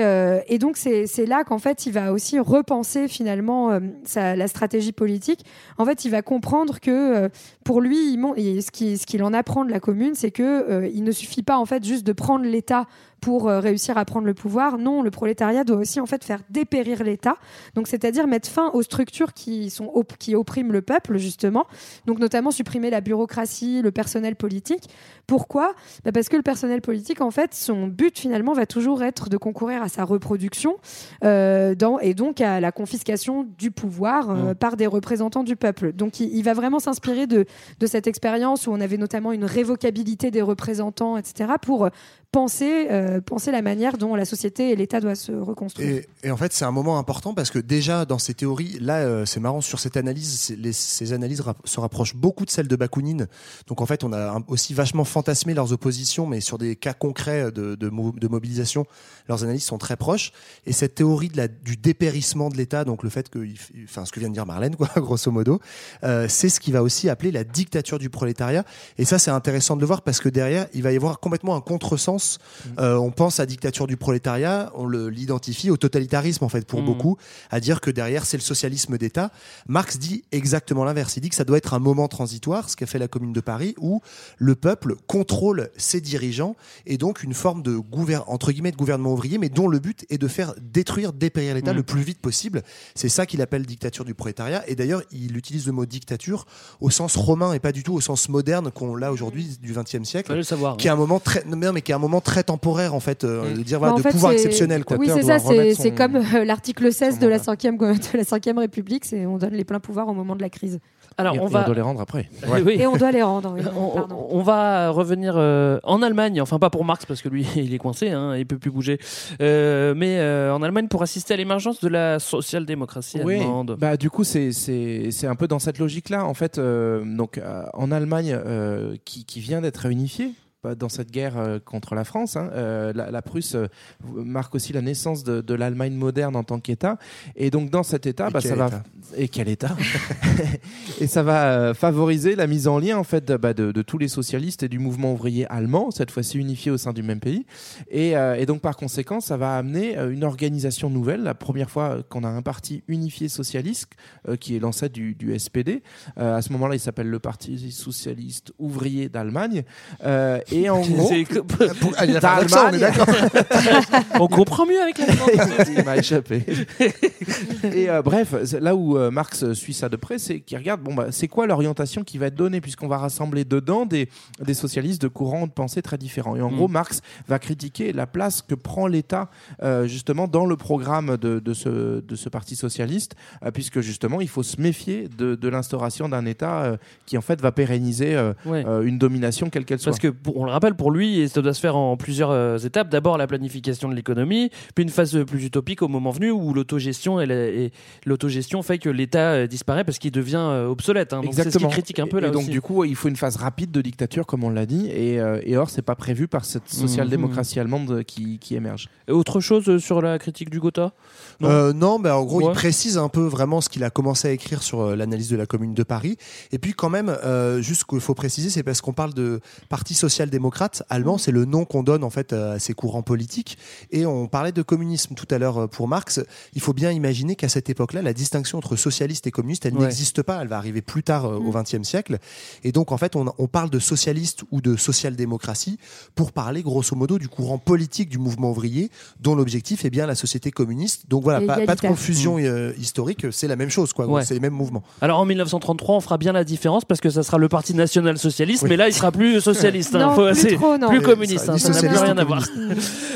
et donc c'est là qu'en fait il va aussi repenser finalement sa, la stratégie politique. En fait, il va comprendre que pour lui, il ce qui- ce qu'il en apprend de la commune, c'est que euh, il ne suffit pas en fait juste de prendre l'État pour euh, réussir à prendre le pouvoir. Non, le prolétariat doit aussi en fait faire dépérir l'État. Donc c'est-à-dire mettre fin aux structures qui sont op- qui oppriment le peuple justement. Donc notamment supprimer la bureaucratie, le personnel politique. Pourquoi? Bah, Parce que le personnel politique en fait son but finalement va toujours être de concourir à sa reproduction euh, dans, et donc à la confiscation du pouvoir euh, par des représentants du peuple. Donc il, il va vraiment s'inspirer de, de cette expérience où on avait notamment une révocabilité des représentants, etc., pour penser, euh, penser la manière dont la société et l'État doivent se reconstruire. Et, en fait, c'est un moment important parce que déjà dans ces théories, là, euh, c'est marrant sur cette analyse, ces analyses se rapprochent beaucoup de celles de Bakounine. Donc en fait, on a aussi vachement fantasmé leurs oppositions, mais sur des cas concrets de, de, mo- de mobilisation, leurs analyses sont très proches. Et cette théorie du dépérissement de l'État, donc le fait que, enfin, ce que vient de dire Marlène, quoi, grosso modo, euh, c'est ce qui va aussi appeler la dictature du prolétariat. Et ça, c'est intéressant de le voir parce que derrière, il va y avoir complètement un contresens. Euh, on pense à dictature du prolétariat, on l'identifie au totalitarisme en fait pour Mhm. beaucoup, à dire que derrière c'est le socialisme d'État. Marx dit exactement l'inverse. Il dit que ça doit être un moment transitoire, ce qu'a fait la Commune de Paris, où le peuple contrôle ses dirigeants et donc une forme de entre guillemets de gouvernement ouvrier, mais dont le but est de faire détruire, dépérir l'État Mhm. le plus vite possible. C'est ça qu'il appelle dictature du prolétariat. Et d'ailleurs, il utilise le mot dictature au sens romain et pas du tout au sens moderne qu'on l'a aujourd'hui du XXe siècle savoir. qui est un moment très non, mais qui est un moment très temporaire en fait euh, de dire Bah, voilà, en de fait, pouvoir exceptionnel quoi. Oui, c'est ça, c'est son- comme euh, l'article 16 de la 5e, de la 5e République, c'est on donne les pleins pouvoirs au moment de la crise. Alors Et- on et va. doit les rendre après. Oui. Et on doit les rendre. oui. On, on va revenir euh, en Allemagne, enfin pas pour Marx parce que lui il est coincé, hein, il peut plus bouger, Euh, mais euh, en Allemagne pour assister à l'émergence de la social-démocratie Oui, allemande. bah du coup c'est c'est c'est un peu dans cette logique là en fait euh, donc euh, en Allemagne euh, qui qui vient d'être réunifiée bah, dans cette guerre euh, contre la France, hein, euh, la, la Prusse euh, marque aussi la naissance de, de l'Allemagne moderne en tant qu'État. Et donc dans cet État, Et bah, ça va État et quel État Et ça va favoriser la mise en lien en fait de, bah, de, de tous les socialistes et du mouvement ouvrier allemand, cette fois-ci unifié au sein du même pays. Et, euh, et donc par conséquent, ça va amener une organisation nouvelle. La première fois qu'on a un parti unifié socialiste euh, qui est l'ancêtre du, du SPD. À ce moment-là, il s'appelle le Parti socialiste ouvrier d'Allemagne. Euh, et en gros, Ah, il a accent, on est d'accord. on comprend mieux avec la il m'a échappé. Et euh, bref, là où euh, Marx suit ça de près, c'est qu'il regarde, bon, bah, c'est quoi l'orientation qui va être donnée, puisqu'on va rassembler dedans des, des socialistes de courants de pensée très différents. Et en Mm. gros, Marx va critiquer la place que prend l'État, euh, justement, dans le programme de, de, ce, de ce parti socialiste, euh, puisque justement, il faut se méfier de, de l'instauration d'un État euh, qui, en fait, va pérenniser euh, Ouais. euh, une domination, quelle qu'elle soit. Parce que, pour- on le rappelle, pour lui, et ça doit se faire en plusieurs euh, étapes. D'abord, la planification de l'économie, puis une phase euh, plus utopique au moment venu où l'autogestion et la- et l'autogestion fait que l'État euh, disparaît parce qu'il devient obsolète. hein. Donc, c'est ce qu'il critique un peu et, là et donc aussi. du coup, il faut une phase rapide de dictature, comme on l'a dit, et, euh, et or c'est pas prévu par cette social-démocratie allemande qui, qui émerge. Et autre chose sur la critique du Gotha Non. Euh, non, bah, en gros, Ouais. il précise un peu vraiment ce qu'il a commencé à écrire sur l'analyse de la Commune de Paris. Et puis, quand même, euh, juste ce qu'il faut préciser, c'est parce qu'on parle de parti social-démocrate allemand, c'est le nom qu'on donne en fait à ces courants politiques. Et on parlait de communisme tout à l'heure euh, pour Marx. Il faut bien imaginer qu'à cette époque-là, la distinction entre socialiste et communiste, elle Ouais. n'existe pas. Elle va arriver plus tard euh, au XXe siècle. Et donc en fait, on, on parle de socialiste ou de social-démocratie pour parler grosso modo du courant politique du mouvement ouvrier, dont l'objectif est bien la société communiste. Donc voilà, pas, pas de confusion euh, historique. C'est la même chose, quoi. Ouais. C'est les mêmes mouvements. Alors en 1933, on fera bien la différence parce que ça sera le Parti national-socialiste, Oui. mais là, il sera plus socialiste. hein. Non, Faut- plus c'est trop, non. plus communiste. ça hein, Ça n'a plus rien à voir.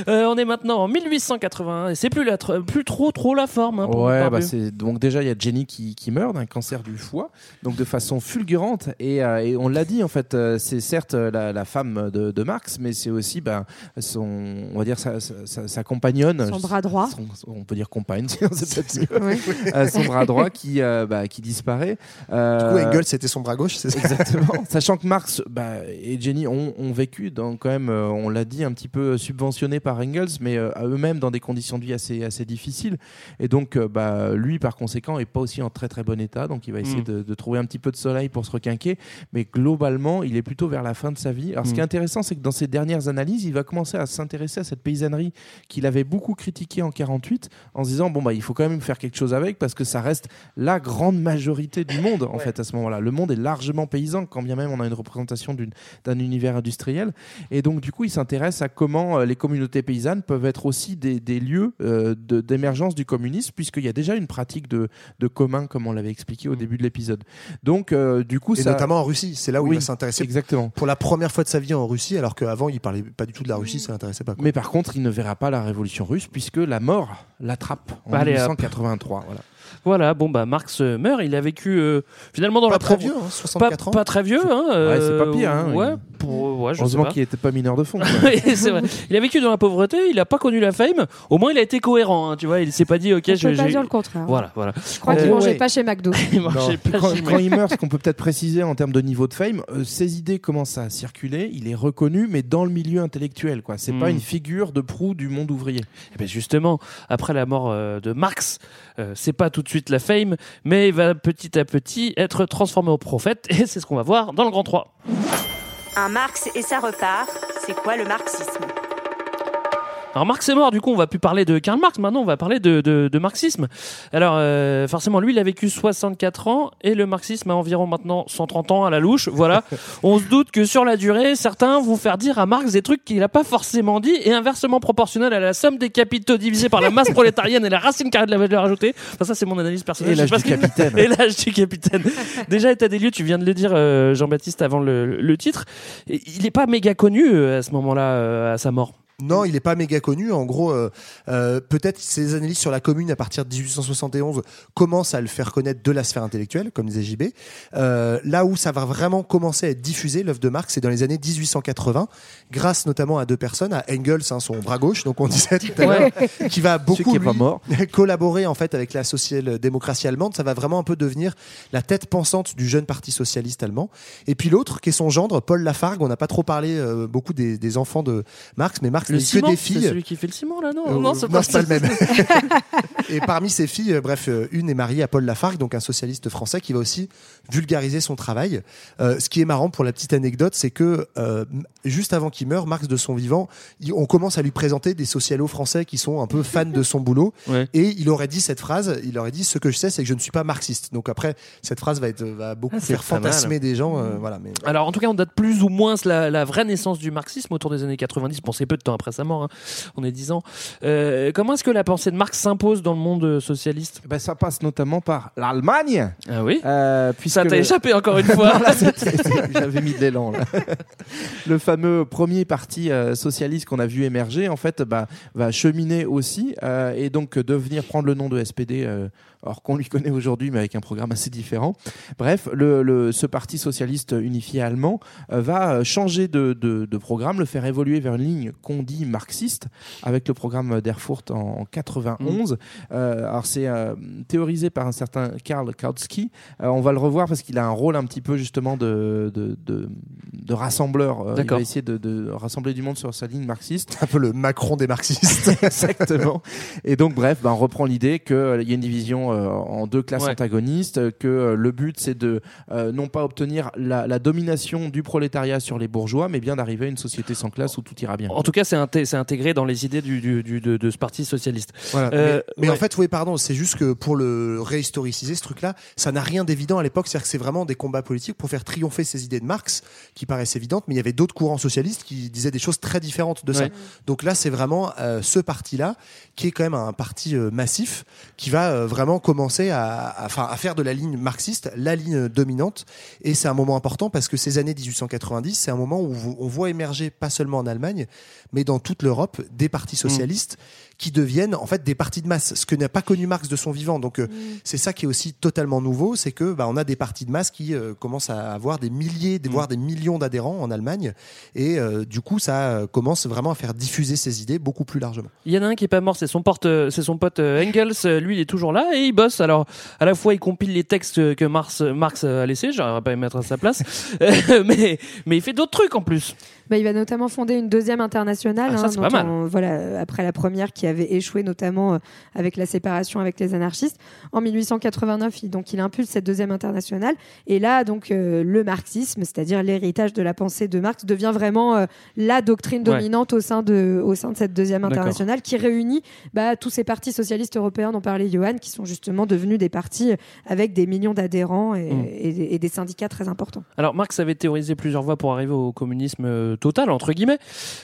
Euh, on est maintenant en 1880 et c'est plus, la tr- plus trop trop la forme. hein, pour Ouais, Barbu. bah c'est donc déjà il y a Jenny qui, qui meurt d'un cancer du foie, donc de façon fulgurante et, euh, et on l'a dit en fait, euh, c'est certes euh, la, la femme de, de Marx, mais c'est aussi ben, son, on va dire sa, sa, sa- sa compagnonne, Son bras droit. Son- on peut dire compagne, sinon c'est peut-être mieux. Ouais. Euh, son bras droit qui euh, bah, qui disparaît. Du coup, Engels, c'était son bras gauche, c'est ça? Exactement. Sachant que Marx bah, et Jenny ont, ont vécu dans quand même, euh, on l'a dit, un petit peu subventionné par Engels, mais euh, à eux-mêmes dans des conditions de vie assez, assez difficiles. Et donc, euh, bah, lui, par conséquent, est pas aussi en très très bon état. Donc, il va essayer Mm. de, de trouver un petit peu de soleil pour se requinquer. Mais globalement, il est plutôt vers la fin de sa vie. Alors, ce qui est intéressant, c'est que dans ses dernières analyses, il va commencer à s'intéresser à cette paysannerie qu'il avait beaucoup critiquée en 48, en se disant bon bah, il faut quand même faire quelque chose avec parce que ça reste la grande majorité du monde en fait à ce moment-là. Le monde est largement paysan, quand bien même on a une représentation d'un univers industriel. Et donc du coup, il s'intéresse à comment euh, les communautés paysannes peuvent être aussi des, des lieux euh, d'émergence du communisme, puisqu'il y a déjà une pratique de, de commun, comme on l'avait expliqué au début de l'épisode. Donc euh, du coup, Et ça... notamment en Russie, c'est là où Oui, il va s'intéresser Exactement. pour la première fois de sa vie en Russie, alors qu'avant il parlait pas du tout de la Russie, ça l'intéressait pas. quoi. Mais par contre, il ne verra pas la révolution russe puisque la mort l'attrape en Allez, hop. 1883. Voilà. Voilà, bon bah Marx euh, meurt, il a vécu euh, finalement dans Pas la très vieux, hein, pas, 64 ans. pas très vieux, hein. Ouais, c'est pas euh, pire, hein. Ouais, pour, ouais, je sais Heureusement pas. qu'il n'était pas mineur de fond. c'est vrai. Il a vécu dans la pauvreté, il a pas connu la fame. Au moins, il a été cohérent. hein, tu vois, il s'est pas dit ok, On je. peut pas dire le contraire. Voilà, voilà. Je crois qu'il Euh, mangeait ouais. pas chez McDo. Il pas quand, chez quand il meurt, ce qu'on peut peut-être préciser en termes de niveau de fame, ses idées commencent à circuler, il est reconnu, mais dans le milieu intellectuel. quoi. C'est Mm. pas une figure de proue du monde ouvrier. Eh ben justement, après la mort de Marx, c'est pas tout de suite la fame, mais il va petit à petit être transformé au prophète, et c'est ce qu'on va voir dans le Grand 3. Un Marx et ça repart, c'est quoi le marxisme? Alors Marx est mort, du coup on va plus parler de Karl Marx, maintenant on va parler de, de- de marxisme. Alors euh, forcément lui il a vécu 64 ans et le marxisme a environ maintenant 130 ans à la louche, voilà. on se doute que sur la durée, certains vont faire dire à Marx des trucs qu'il n'a pas forcément dit et inversement proportionnel à la somme des capitaux divisés par la masse prolétarienne et la racine carrée de la valeur ajoutée. Enfin ça c'est mon analyse personnelle. Et l'âge du capitaine. Et l'âge du capitaine. Déjà, état des lieux, tu viens de le dire, euh, Jean-Baptiste, avant le, le titre. Il n'est pas méga connu euh, à ce moment-là, euh, à sa mort. Non, il n'est pas méga connu. En gros, euh, euh, peut-être ses analyses sur la commune à partir de 1871 commencent à le faire connaître de la sphère intellectuelle, comme disait JB. Euh, là où ça va vraiment commencer à être diffusé, l'œuvre de Marx, c'est dans les années 1880, grâce notamment à deux personnes, à Engels, hein, son bras gauche, donc on disait tout à l'heure, qui va beaucoup qui lui, mort. collaborer en fait avec la social-démocratie allemande. Ça va vraiment un peu devenir la tête pensante du jeune parti socialiste allemand. Et puis l'autre, qui est son gendre, Paul Lafargue. On n'a pas trop parlé euh, beaucoup des, des enfants de Marx, mais Marx Le n'est que ciment, des c'est filles. celui qui fait le ciment, là, non Euh, Non, c'est pas, le même. et parmi ces filles, euh, bref, euh, une est mariée à Paul Lafargue, donc un socialiste français qui va aussi vulgariser son travail. Euh, ce qui est marrant pour la petite anecdote, c'est que euh, juste avant qu'il meure, Marx de son vivant, il- on commence à lui présenter des socialos français qui sont un peu fans de son boulot. Ouais. Et il aurait dit cette phrase, il aurait dit ce que je sais, c'est que je ne suis pas marxiste. Donc après, cette phrase va, être, va beaucoup Ah, faire mal. fantasmer des gens. euh, voilà, mais Alors, en tout cas, on date plus ou moins la, la vraie naissance du marxisme autour des années 90. Bon, c'est peu de temps après sa mort. hein. On est 10 ans. Euh, comment est-ce que la pensée de Marx s'impose dans le monde socialiste? Ben, ça passe notamment par l'Allemagne. Ah oui? Euh, puisque Ça t'a échappé encore une fois. J'avais mis de l'élan. Le fameux premier parti euh, socialiste qu'on a vu émerger, en fait, bah, va cheminer aussi euh, et donc euh, devenir prendre le nom de SPD. Alors qu'on lui connaît aujourd'hui, mais avec un programme assez différent. Bref, le, le- ce parti socialiste unifié allemand euh, va euh, changer de, de- de programme, le faire évoluer vers une ligne qu'on dit marxiste, avec le programme d'Erfurt en, en 91. Euh, alors c'est euh, théorisé par un certain Karl Kautsky. Euh, on va le revoir parce qu'il a un rôle un petit peu justement de, de, de, de rassembleur. Il va essayer de, de rassembler du monde sur sa ligne marxiste. un peu le Macron des marxistes. Exactement. Et donc, bref, ben, on reprend l'idée qu'il y a une division sont euh, en deux classes Ouais. antagonistes, que euh, le but c'est de euh, non pas obtenir la, la domination du prolétariat sur les bourgeois, mais bien d'arriver à une société sans classe où tout ira bien. En tout cas, c'est inté- c'est intégré dans les idées du, du- du- de, de ce parti socialiste. Voilà. Euh, mais mais en fait, oui, pardon, c'est juste que pour le réhistoriciser, ce truc-là, ça n'a rien d'évident à l'époque. C'est-à-dire que c'est vraiment des combats politiques pour faire triompher ces idées de Marx qui paraissent évidentes, mais il y avait d'autres courants socialistes qui disaient des choses très différentes de ça. Ouais. Donc là, c'est vraiment euh, ce parti-là qui est quand même un parti euh, massif qui va euh, vraiment commencer à, à, enfin, à faire de la ligne marxiste la ligne dominante. Et c'est un moment important parce que ces années 1890, c'est un moment où on voit émerger, pas seulement en Allemagne, mais dans toute l'Europe, des partis socialistes qui deviennent en fait des partis de masse, ce que n'a pas connu Marx de son vivant. Donc euh, c'est ça qui est aussi totalement nouveau, c'est que bah, on a des partis de masse qui euh, commencent à avoir des milliers, des- voire des millions d'adhérents en Allemagne, et euh, du coup ça commence vraiment à faire diffuser ces idées beaucoup plus largement. Il y en a un qui est pas mort, c'est son, porte, c'est son pote Engels. Lui, il est toujours là et il bosse. Alors, à la fois, il compile les textes que Marx, Marx a laissés. J'aurais pas aimé mettre à sa place. Euh, mais, mais il fait d'autres trucs en plus. Bah, il va notamment fonder une deuxième internationale. Ah, ça, hein, pas mal. voilà, après la première qui avait échoué notamment euh, avec la séparation avec les anarchistes. En 1889, il, donc, il impulse cette deuxième internationale. Et là, donc, euh, le marxisme, c'est-à-dire l'héritage de la pensée de Marx, devient vraiment euh, la doctrine Ouais. dominante au, sein de, au sein de cette deuxième internationale qui réunit bah, tous ces partis socialistes européens dont parlait Johan, qui sont justement devenus des partis avec des millions d'adhérents et, Mm. et- et des syndicats très importants. Alors, Marx avait théorisé plusieurs voies pour arriver au communisme euh, total, entre guillemets.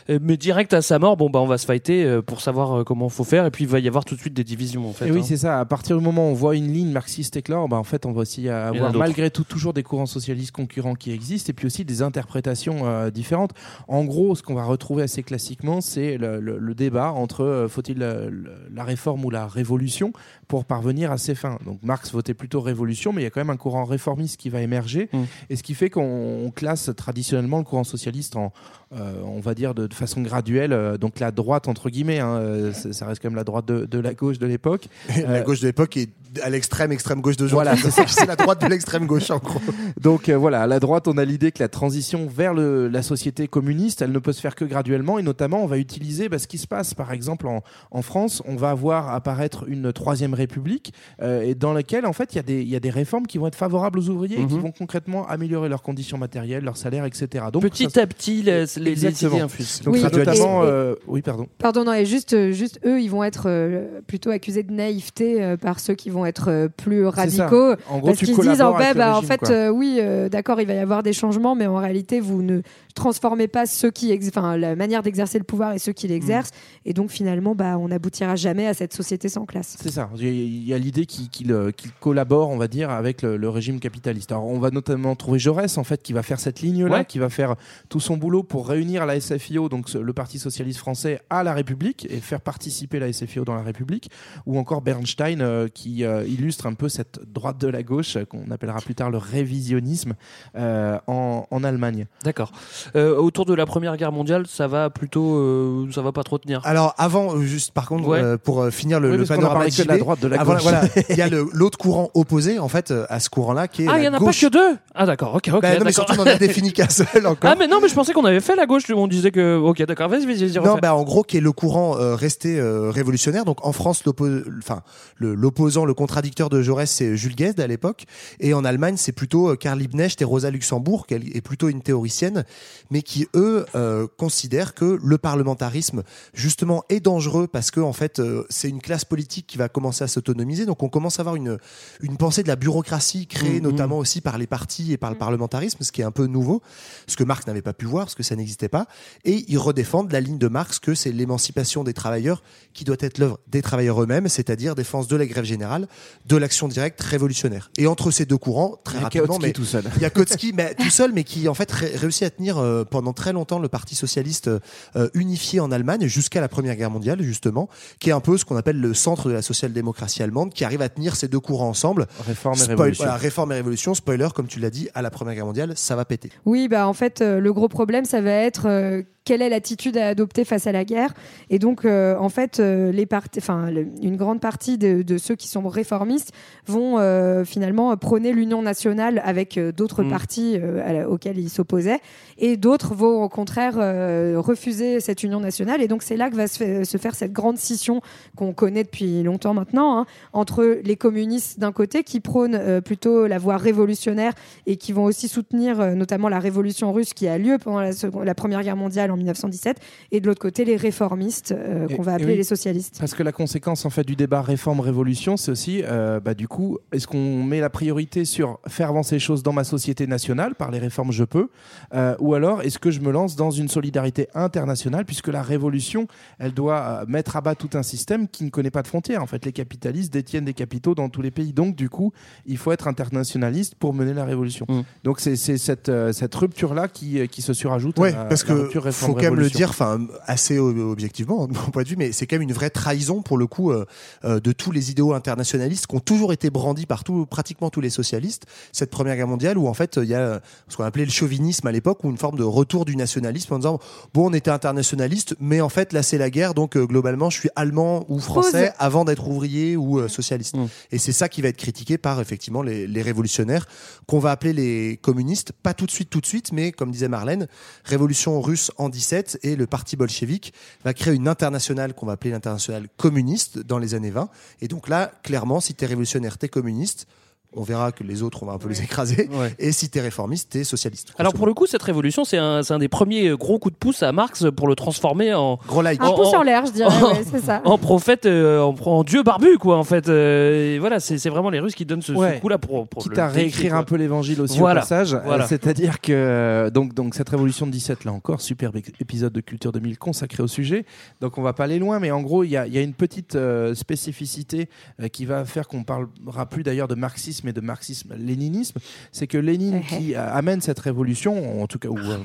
Euh, mais direct à sa mort, bon, bah, on va se fighter euh, pour savoir euh, comment faut faire. Et puis, il va y avoir tout de suite des divisions, en fait. Et oui, hein. c'est ça. À partir du moment où on voit une ligne marxiste éclore, bah, en fait, on va aussi avoir malgré tout toujours des courants socialistes concurrents qui existent et puis aussi des interprétations euh, différentes. En gros, ce qu'on va retrouver assez classiquement, c'est le, le- le débat entre euh, faut-il la réforme ou la révolution pour parvenir à ses fins. Donc Marx votait plutôt révolution, mais il y a quand même un courant réformiste qui va émerger, Mm. et ce qui fait qu'on on classe traditionnellement le courant socialiste en, euh, on va dire de, de façon graduelle, euh, donc la droite entre guillemets, hein, euh, ça reste quand même la droite de, de la gauche de l'époque. la gauche de l'époque est à l'extrême extrême gauche de Voilà, c'est ça. c'est la droite de l'extrême gauche en gros. Donc euh, voilà, à la droite, on a l'idée que la transition vers le- la société communiste, elle ne peut se faire que graduellement, et notamment, on va utiliser bah, ce qui se passe, par exemple, en, en France, on va voir apparaître une troisième république, euh, et dans laquelle, en fait, il y, a des- il y a des réformes qui vont être favorables aux ouvriers, et qui Mhm. vont concrètement améliorer leurs conditions matérielles, leur salaire, etc. Donc, Petit ça- à petit, les, les- idées infusent. Donc, Oui, ça, et- notamment, et- euh, oui, pardon. Pardon, non, et juste, juste eux, ils vont être euh, plutôt accusés de naïveté euh, par ceux qui vont être euh, plus radicaux. En gros, parce tu qu'ils se disent, oh, bah, avec le bah, en fait, euh, oui, euh, d'accord, il va y avoir des changements, mais en réalité, vous ne transformez pas ceux qui, enfin, la manière d'exercer le pouvoir et ceux qui l'exercent. Et donc, finalement, bah, on n'aboutira jamais à cette société sans classe. C'est ça. Il y a- l'idée qu'il euh, qu'il collabore, on va dire, avec le, le régime capitaliste. Alors, on va notamment trouver Jaurès, en fait, qui va faire cette ligne-là, Ouais. qui va faire tout son boulot pour réunir la SFIO, donc le Parti socialiste français, à la République et faire participer la SFIO dans la République. Ou encore Bernstein, euh, qui euh, illustre un peu cette droite de la gauche, euh, qu'on appellera plus tard le révisionnisme, euh, en, en Allemagne. D'accord. Euh, autour de la Première Guerre mondiale, ça va plutôt, euh, ça va pas trop tenir. Alors avant, euh, juste par contre, Ouais. euh, pour euh, finir le, Oui, le panorama de la droite, de la gauche. voilà, il y a le- l'autre courant opposé en fait euh, à ce courant-là qui est ah, il y en a gauche. pas que deux? Ah, d'accord. Ok, ok. Bah, non, mais surtout on en a défini qu'un seul encore. Ah, mais non, mais je pensais qu'on avait fait la gauche. On disait que. Ok, d'accord. Vas-y, vas-y, vas-y. Non, refais. bah en gros, qui est le courant euh, resté euh, révolutionnaire. Donc en France, l'oppo- enfin le- l'opposant, le, contradicteur de Jaurès, c'est Jules Guesde à l'époque, et en Allemagne, c'est plutôt euh, Karl Liebknecht et Rosa Luxembourg, qui est plutôt une théoricienne, mais qui eux euh, considèrent que le parlementarisme justement est dangereux parce que en fait, euh, c'est une classe politique qui va commencer à s'autonomiser. Donc on commence à avoir une une pensée de la bureaucratie créée Mhm. notamment aussi par les partis et par le parlementarisme, ce qui est un peu nouveau, ce que Marx n'avait pas pu voir, parce que ça n'existait pas. Et ils redéfendent la ligne de Marx que c'est l'émancipation des travailleurs qui doit être l'œuvre des travailleurs eux-mêmes, c'est-à-dire défense de la grève générale, de l'action directe révolutionnaire. Et entre ces deux courants, très Il y a rapidement, mais tout seul. il y a Kautsky, mais tout seul, mais qui en fait ré- réussit à tenir euh, pendant très longtemps le Parti socialiste euh, unifié en Allemagne jusqu'à la Première Guerre mondiale justement, qui est un peu ce qu'on appelle le centre de la social-démocratie allemande, qui arrive à tenir ces deux courants ensemble. Réforme et Spoil- révolution. voilà, réforme et révolution. Spoiler, comme tu l'as dit, à la Première Guerre mondiale, ça va péter. Oui, bah en fait, euh, le gros problème, ça va être euh, quelle est l'attitude à adopter face à la guerre. Et donc, euh, en fait, euh, les parti- enfin, le- une grande partie de, de ceux qui sont réformistes vont euh, finalement prôner l'union nationale avec d'autres Mm. partis auxquels ils s'opposaient, et d'autres vont au contraire refuser cette union nationale. Et donc, c'est là que va se, fa- se faire cette grande scission qu'on connaît depuis longtemps maintenant hein, entre les communistes d'un côté qui prônent plutôt la voie révolutionnaire et qui vont aussi soutenir notamment la révolution russe qui a lieu pendant la, seconde- la Première Guerre mondiale en 1917, et de l'autre côté les réformistes euh, qu'on va appeler oui. les socialistes. Parce que la conséquence en fait du débat réforme-révolution, c'est aussi, euh, bah, du coup, est-ce qu'on met la priorité sur faire avancer les choses dans ma société nationale par les réformes je peux, euh, ou alors est-ce que je me lance dans une solidarité internationale puisque la révolution, elle doit euh, mettre à bas tout un système qui ne connaît pas de frontières. En fait, les capitalistes détiennent des capitaux dans tous les pays, donc du coup, il faut être internationaliste pour mener la révolution. Mm. Donc c'est cette, euh, cette rupture là qui, qui se surajoute. Ouais, à la- parce la que faut quand même le dire, enfin assez objectivement de mon point de vue, mais c'est quand même une vraie trahison pour le coup euh, euh, de tous les idéaux internationalistes qui ont toujours été brandis par tout, pratiquement tous les socialistes. Cette Première Guerre mondiale où en fait il y a euh, ce qu'on appelait le chauvinisme à l'époque, ou une forme de retour du nationalisme en disant bon on était internationaliste, mais en fait là c'est la guerre, donc euh, globalement je suis allemand ou français Pause. avant d'être ouvrier ou euh, socialiste. Et c'est ça qui va être critiqué par effectivement les, les révolutionnaires qu'on va appeler les communistes, pas tout de suite, tout de suite, mais comme disait Marlène, révolution russe en 17 et le parti bolchevique va créer une internationale qu'on va appeler l'internationale communiste dans les années 20. Et donc là, clairement, si t'es révolutionnaire, t'es communiste. On verra que les autres, on va un peu les écraser. Et si t'es réformiste, t'es socialiste. Alors pour le coup, cette révolution, c'est un, c'est un des premiers gros coups de pouce à Marx pour le transformer en gros Un pouce en l'air, je dirais, ouais, c'est ça. en prophète, euh, en, en dieu barbu, quoi, en fait. Euh, et voilà, c'est c'est vraiment les Russes qui donnent ce, coup-là pour, pour Quitte le à réécrire un peu l'évangile aussi Voilà. au passage. Euh. C'est-à-dire que euh, donc, donc cette révolution de 17, là encore, superbe épisode de Culture 2000 consacré au sujet. Donc on va pas aller loin, mais en gros, il y a, il y a une petite euh, spécificité euh, qui va faire qu'on parlera plus d'ailleurs de marxisme et de marxisme-léninisme. C'est que Lénine qui euh, amène cette révolution, en tout cas, où, euh,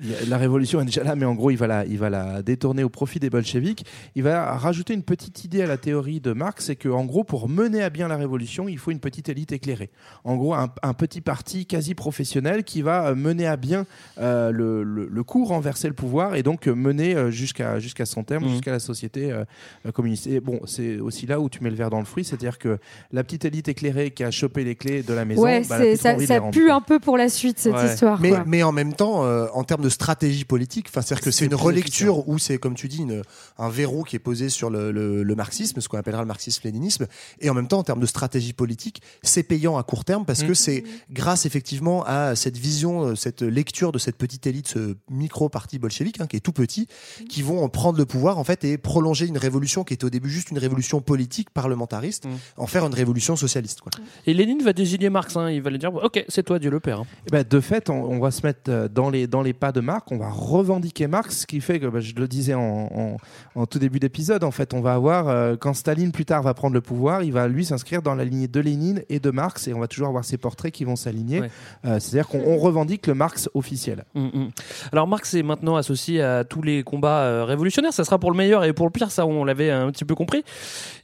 il y a- la révolution est déjà là, mais en gros, il va la, il va la détourner au profit des bolcheviks. Il va rajouter une petite idée à la théorie de Marx, c'est qu'en gros, pour mener à bien la révolution, il faut une petite élite éclairée. En gros, un, un petit parti quasi professionnel qui va euh, mener à bien euh, le, le, le coup, renverser le pouvoir et donc euh, mener euh, jusqu'à jusqu'à son terme, Mhm. jusqu'à la société euh, euh, communiste. Et bon, c'est aussi là où tu mets le verre dans le fruit, c'est-à-dire que la petite élite éclairée qui a chopé les clés de la maison, Ouais, bah, la ça, pue un peu pour la suite cette Ouais. histoire. Mais, quoi. mais en même temps, euh, en termes de stratégie politique, c'est-à-dire que c'est une relecture où c'est, comme tu dis, une- un verrou qui est posé sur le, le- le marxisme, ce qu'on appellera le marxisme-léninisme. Et en même temps, en termes de stratégie politique, c'est payant à court terme parce que Mm. c'est grâce effectivement à cette vision, euh, cette lecture de cette petite élite, ce micro-parti bolchevique, hein, qui est tout petit, qui vont en prendre le pouvoir en fait et prolonger une révolution qui était au début juste une révolution politique, parlementariste, en faire une révolution socialiste. Quoi. Et Lénine va désigner Marx, hein, il va lui dire Ok, c'est toi, Dieu le Père. hein. Eh ben, de fait, on, on va se mettre euh, dans les, dans les pas de Marx, on va revendiquer Marx, ce qui fait que, bah, je le disais en, en- en tout début d'épisode, en fait, on va avoir, euh, quand Staline plus tard va prendre le pouvoir, il va lui s'inscrire dans la lignée de Lénine et de Marx, et on va toujours avoir ces portraits qui vont s'aligner. Ouais. Euh, C'est-à-dire qu'on on revendique le Marx officiel. Mm, mm. Alors Marx est maintenant associé à tous les combats euh, révolutionnaires. Ça sera pour le meilleur et pour le pire, ça on l'avait un petit peu compris.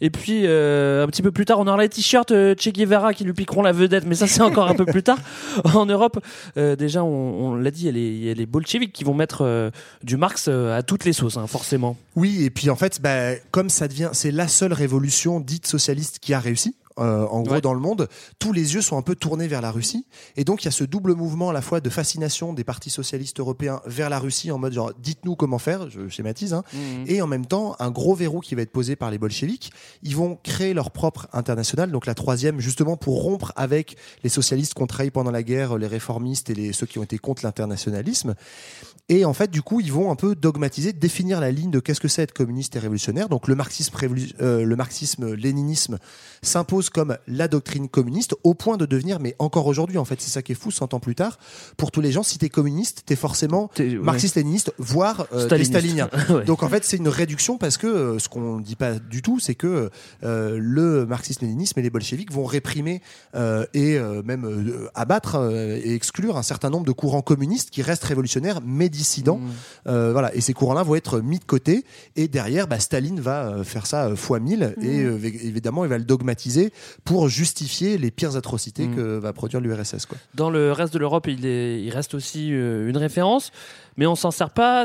Et puis un petit peu plus tard, on aura les t-shirts Che Guevara qui lui piqueront la vedette, mais ça c'est encore un peu plus tard. En Europe, euh, déjà on, l'a dit, il y a les bolcheviks qui vont mettre euh, du Marx euh, à toutes les sauces, hein, forcément. Oui, et puis en fait, bah, comme ça devient, c'est la seule révolution dite socialiste qui a réussi. Euh, en gros, Ouais. dans le monde, tous les yeux sont un peu tournés vers la Russie. Et donc, il y a ce double mouvement à la fois de fascination des partis socialistes européens vers la Russie en mode genre, dites-nous comment faire, je schématise, hein. Mhm. et en même temps, un gros verrou qui va être posé par les bolcheviks. Ils vont créer leur propre internationale, donc la troisième, justement pour rompre avec les socialistes qu'on trahit pendant la guerre, les réformistes et les, ceux qui ont été contre l'internationalisme. Et en fait, du coup, ils vont un peu dogmatiser, définir la ligne de qu'est-ce que c'est être communiste et révolutionnaire. Donc, le marxisme, euh, le marxisme-léninisme s'impose comme la doctrine communiste, au point de devenir, mais encore aujourd'hui, en fait, c'est ça qui est fou, 100 ans plus tard, pour tous les gens, si t'es communiste, t'es forcément ouais. marxiste-léniniste, voire euh, Staliniste. stalinien. Ouais. Donc, en fait, c'est une réduction parce que euh, ce qu'on dit pas du tout, c'est que euh, le marxisme-léninisme et les bolcheviks vont réprimer euh, et même abattre et exclure un certain nombre de courants communistes qui restent révolutionnaires mais dissidents. Euh, voilà, et ces courants-là vont être mis de côté. Et derrière, bah, Staline va faire ça fois mille et euh, vé- évidemment, il va le dogmatiser pour justifier les pires atrocités Mm. que va produire l'URSS. Dans le reste de l'Europe, il, est- il reste aussi euh, une référence, mais on s'en sert pas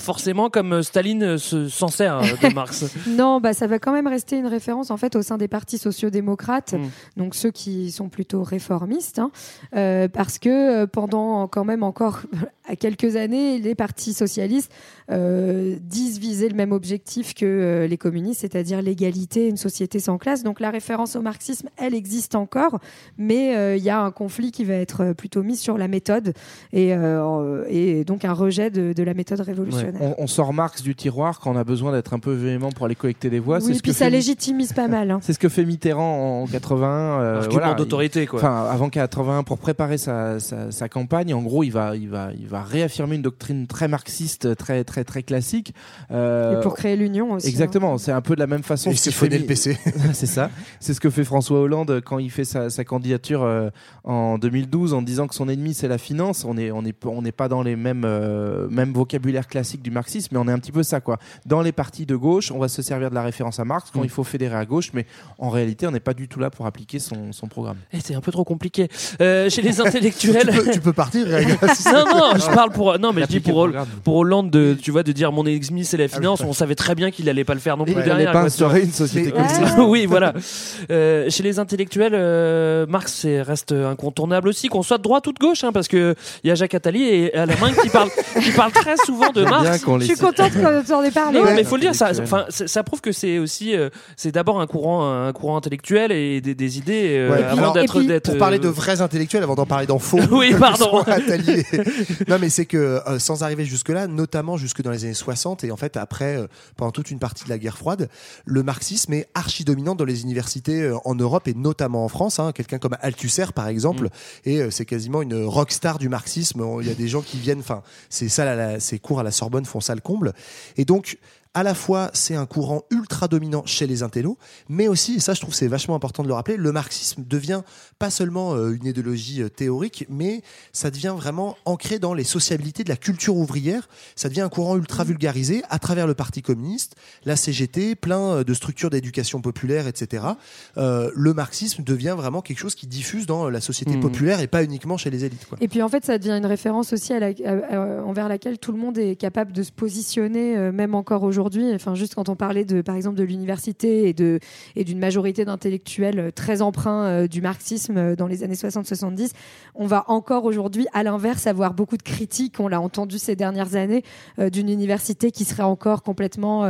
forcément comme Staline se s'en sert de Marx. Non, bah ça va quand même rester une référence en fait au sein des partis sociaux-démocrates, Mm. donc ceux qui sont plutôt réformistes, hein, euh, parce que euh, pendant quand même encore à quelques années, les partis socialistes euh, disent viser le même objectif que euh, les communistes, c'est-à-dire l'égalité, une société sans classe. Donc la référence au marxisme, elle existe encore, mais euh, il y a un conflit qui va être plutôt mis sur la méthode et, euh, et donc un rejet de, de la méthode révolutionnaire. On, on sort Marx du tiroir quand on a besoin d'être un peu véhément pour aller collecter des voix. Oui, ce puis que ça fait- légitimise pas mal. hein. C'est ce que fait Mitterrand en 81. euh, Argument voilà, d'autorité, quoi. Enfin, avant 81, pour préparer sa, sa, sa campagne, en gros, il va, il va, il va réaffirmer une doctrine très marxiste, très, très, très classique. Euh, Et pour créer l'union aussi. hein. Exactement, c'est un peu de la même façon. Et siphonner fait le PC. c'est ça. C'est ce que fait François Hollande quand il fait sa, sa candidature euh, en 2012 en disant que son ennemi c'est la finance. On est, on est, on n'est pas dans les mêmes, euh, mêmes vocabulaires classiques du marxisme, mais on est un petit peu ça quoi. Dans les partis de gauche, on va se servir de la référence à Marx quand Mm. il faut fédérer à gauche, mais en réalité, on n'est pas du tout là pour appliquer son, son programme. Eh, c'est un peu trop compliqué. Euh, chez les intellectuels. tu, peux, tu peux partir. Non, non, je parle pour. Non, mais je dis pour, Hollande, de, tu vois, de dire mon ennemi c'est la finance. On savait très bien qu'il allait pas le faire non plus Il allait derrière. pas instaurer une société Mais- communiste. oui, voilà. Euh, chez les intellectuels, euh, Marx reste incontournable aussi, qu'on soit de droite ou de gauche, hein, parce que il y a Jacques Attali et à la main qui parle, qui parle très souvent de Marx. Je suis contente qu'on t'en ait parlé. Non, ouais. mais il faut le dire, ça, ça, ça prouve que c'est aussi, euh, c'est d'abord un courant, un courant intellectuel et des, des idées euh, Ouais, avant d'être, pour parler de vrais intellectuels avant d'en parler d'en faux. Oui, pardon. Non, mais c'est que euh, sans arriver jusque-là, notamment jusque dans les années 60 et en fait après, euh, pendant toute une partie de la guerre froide, le marxisme est archi dominant dans les universités euh, en Europe et notamment en France. hein. Quelqu'un comme Althusser par exemple, et euh, c'est quasiment une rockstar du marxisme. Il y a des gens qui viennent, enfin, c'est ça, la- la- ces cours à la Sorbonne font ça le comble. Et donc à la fois c'est un courant ultra dominant chez les intellos, mais aussi, et ça je trouve c'est vachement important de le rappeler, le marxisme devient pas seulement euh, une idéologie euh, théorique, mais ça devient vraiment ancré dans les sociabilités de la culture ouvrière, ça devient un courant ultra vulgarisé à travers le Parti communiste, la CGT, plein euh, de structures d'éducation populaire, etc. Euh, le marxisme devient vraiment quelque chose qui diffuse dans la société Mhm. populaire et pas uniquement chez les élites. Quoi. Et puis en fait, ça devient une référence aussi à la- à- à- envers laquelle tout le monde est capable de se positionner, euh, même encore aujourd'hui. Enfin, juste quand on parlait de, par exemple, de l'université et de et d'une majorité d'intellectuels euh, très emprunts euh, du marxisme euh, dans les années 60-70, on va encore aujourd'hui, à l'inverse, avoir beaucoup de critiques. On l'a entendu ces dernières années d'une université qui serait encore complètement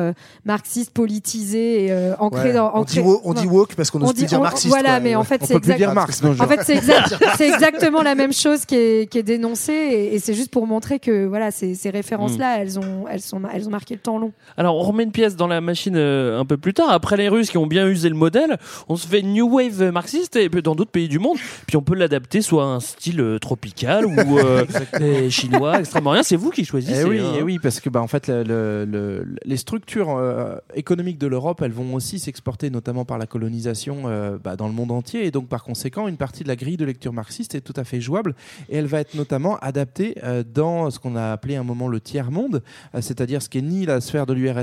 marxiste, politisée et ancrée Ouais. dans. on, ancrée- dit wo- on dit woke parce qu'on On n'ose dit- plus dire on- marxiste. Voilà, quoi. mais en fait, On c'est exact- Marx, non, En fait, c'est exact- c'est exactement la même chose qui est, qui est dénoncée, et, et c'est juste pour montrer que voilà, ces, ces références-là, elles ont, elles sont, elles ont marqué le temps long. Alors, on remet une pièce dans la machine euh, un peu plus tard. Après les Russes qui ont bien usé le modèle, on se fait une new wave marxiste et puis dans d'autres pays du monde. Puis on peut l'adapter soit à un style euh, tropical ou euh, chinois, extrême-orient. C'est vous qui choisissez. Eh oui, hein. eh oui, parce que bah, en fait, le- le- le- les structures euh, économiques de l'Europe, elles vont aussi s'exporter, notamment par la colonisation euh, bah, dans le monde entier, et donc par conséquent, une partie de la grille de lecture marxiste est tout à fait jouable, et elle va être notamment adaptée euh, dans ce qu'on a appelé un moment le tiers monde, euh, c'est-à-dire ce qui est ni la sphère de l'URSS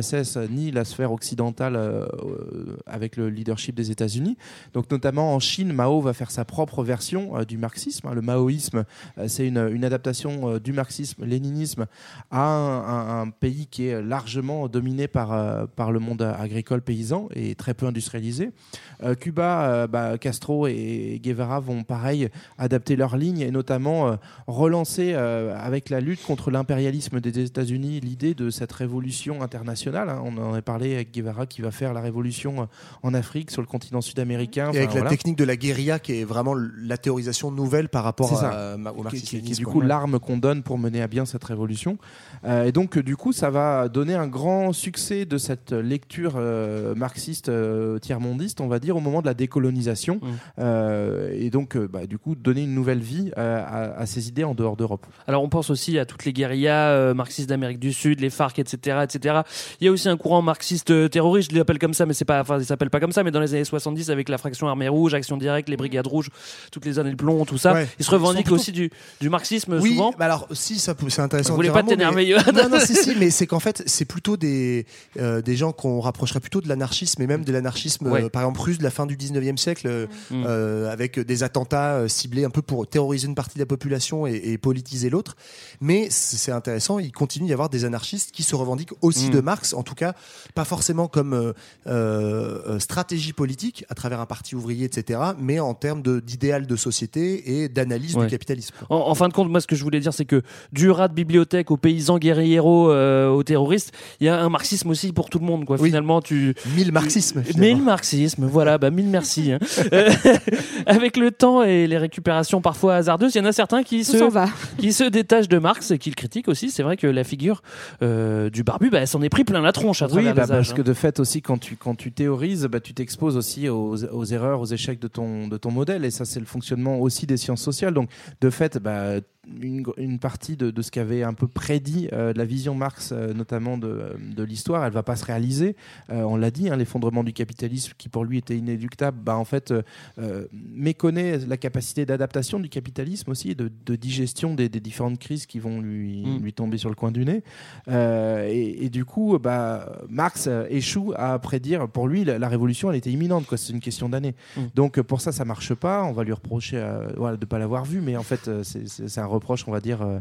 ni la sphère occidentale euh, euh, avec le leadership des États-Unis. Donc notamment en Chine, Mao va faire sa propre version euh, du marxisme. hein. Le maoïsme, euh, c'est une, adaptation euh, du marxisme, léninisme à un, pays qui est largement dominé par, euh, par le monde agricole paysan et très peu industrialisé. Euh, Cuba, euh, bah, Castro et Guevara vont pareil adapter leur ligne et notamment euh, relancer euh, avec la lutte contre l'impérialisme des États-Unis l'idée de cette révolution internationale. Hein. On en a parlé avec Guevara qui va faire la révolution euh, en Afrique, sur le continent sud-américain. Et avec la technique de la guérilla qui est vraiment la théorisation nouvelle par rapport à, ma- au marxisme. qui- qui est du coup l'arme qu'on donne pour mener à bien cette révolution. Euh, et donc, euh, du coup, ça va donner un grand succès de cette lecture euh, marxiste euh, tiers-mondiste, on va dire, au moment de la décolonisation. Mmh. Euh, et donc, euh, bah, du coup, donner une nouvelle vie euh, à, à ces idées en dehors d'Europe. Alors on pense aussi à toutes les guérillas euh, marxistes d'Amérique du Sud, les FARC, etc., etc., Il y a aussi un courant marxiste euh, terroriste, je l'appelle comme ça, mais c'est pas, enfin, il s'appelle pas comme ça, mais dans les années 70 avec la fraction armée rouge, action directe, les brigades rouges, toutes les années de plomb, tout ça. Ouais. Il se revendique Ils sont aussi du, du marxisme Oui, souvent. bah alors si ça c'est intéressant. Vous voulez pas t'énerver, mais- Non, non, si, si, mais c'est qu'en fait, c'est plutôt des, euh, des gens qu'on rapprocherait plutôt de l'anarchisme et même de l'anarchisme, Ouais. euh, par exemple, russe de la fin du 19e siècle, Mm. euh, avec des attentats ciblés un peu pour terroriser une partie de la population et, et politiser l'autre. Mais c'est c'est intéressant, il continue d'y avoir des anarchistes qui se revendiquent aussi Mm. de Marx, en tout cas, pas forcément comme euh, euh, stratégie politique à travers un parti ouvrier, etc., mais en termes de- d'idéal de, société et d'analyse Ouais. du capitalisme. En, en fin de compte, moi, ce que je voulais dire, c'est que du rat de bibliothèque aux paysans guerrieros, euh, aux terroristes, il y a un marxisme aussi pour tout le monde, quoi. Finalement, tu. Mille marxismes. tu- Mille marxismes, voilà, bah, mille merci. hein. Euh, avec le temps et les récupérations parfois hasardeuses, il y en a certains qui se, va. qui se détachent de Marx et qui le critiquent aussi. C'est vrai que la figure euh, du barbu, bah, elle s'en est pris plein la tronche à Oui, travers bah, les âges, parce hein. que de fait aussi, quand tu, quand tu théorises, bah, tu t'exposes aussi aux, aux erreurs, aux échecs de ton, de ton modèle. Et ça, c'est le fonctionnement aussi des sciences sociales. Donc, de fait, bah, une, une partie de, de ce qu'avait un peu prédit euh, la vision Marx, euh, notamment de, de l'histoire, elle va pas se réaliser. Euh, on l'a dit, hein, l'effondrement du capitalisme, qui pour lui était inéluctable, bah, en fait, méconnaît la capacité d'adaptation du capitalisme aussi, de, de digestion des, des différentes crises qui vont lui, Mm. lui tomber sur le coin du nez. Et, et du coup, bah, Marx échoue à prédire. Pour lui, la, la révolution, elle était imminente. quoi. C'est une question d'années. Mm. Donc pour ça, ça marche pas. On va lui reprocher voilà, de pas l'avoir vu, mais en fait, c'est un reproche, on va dire, euh,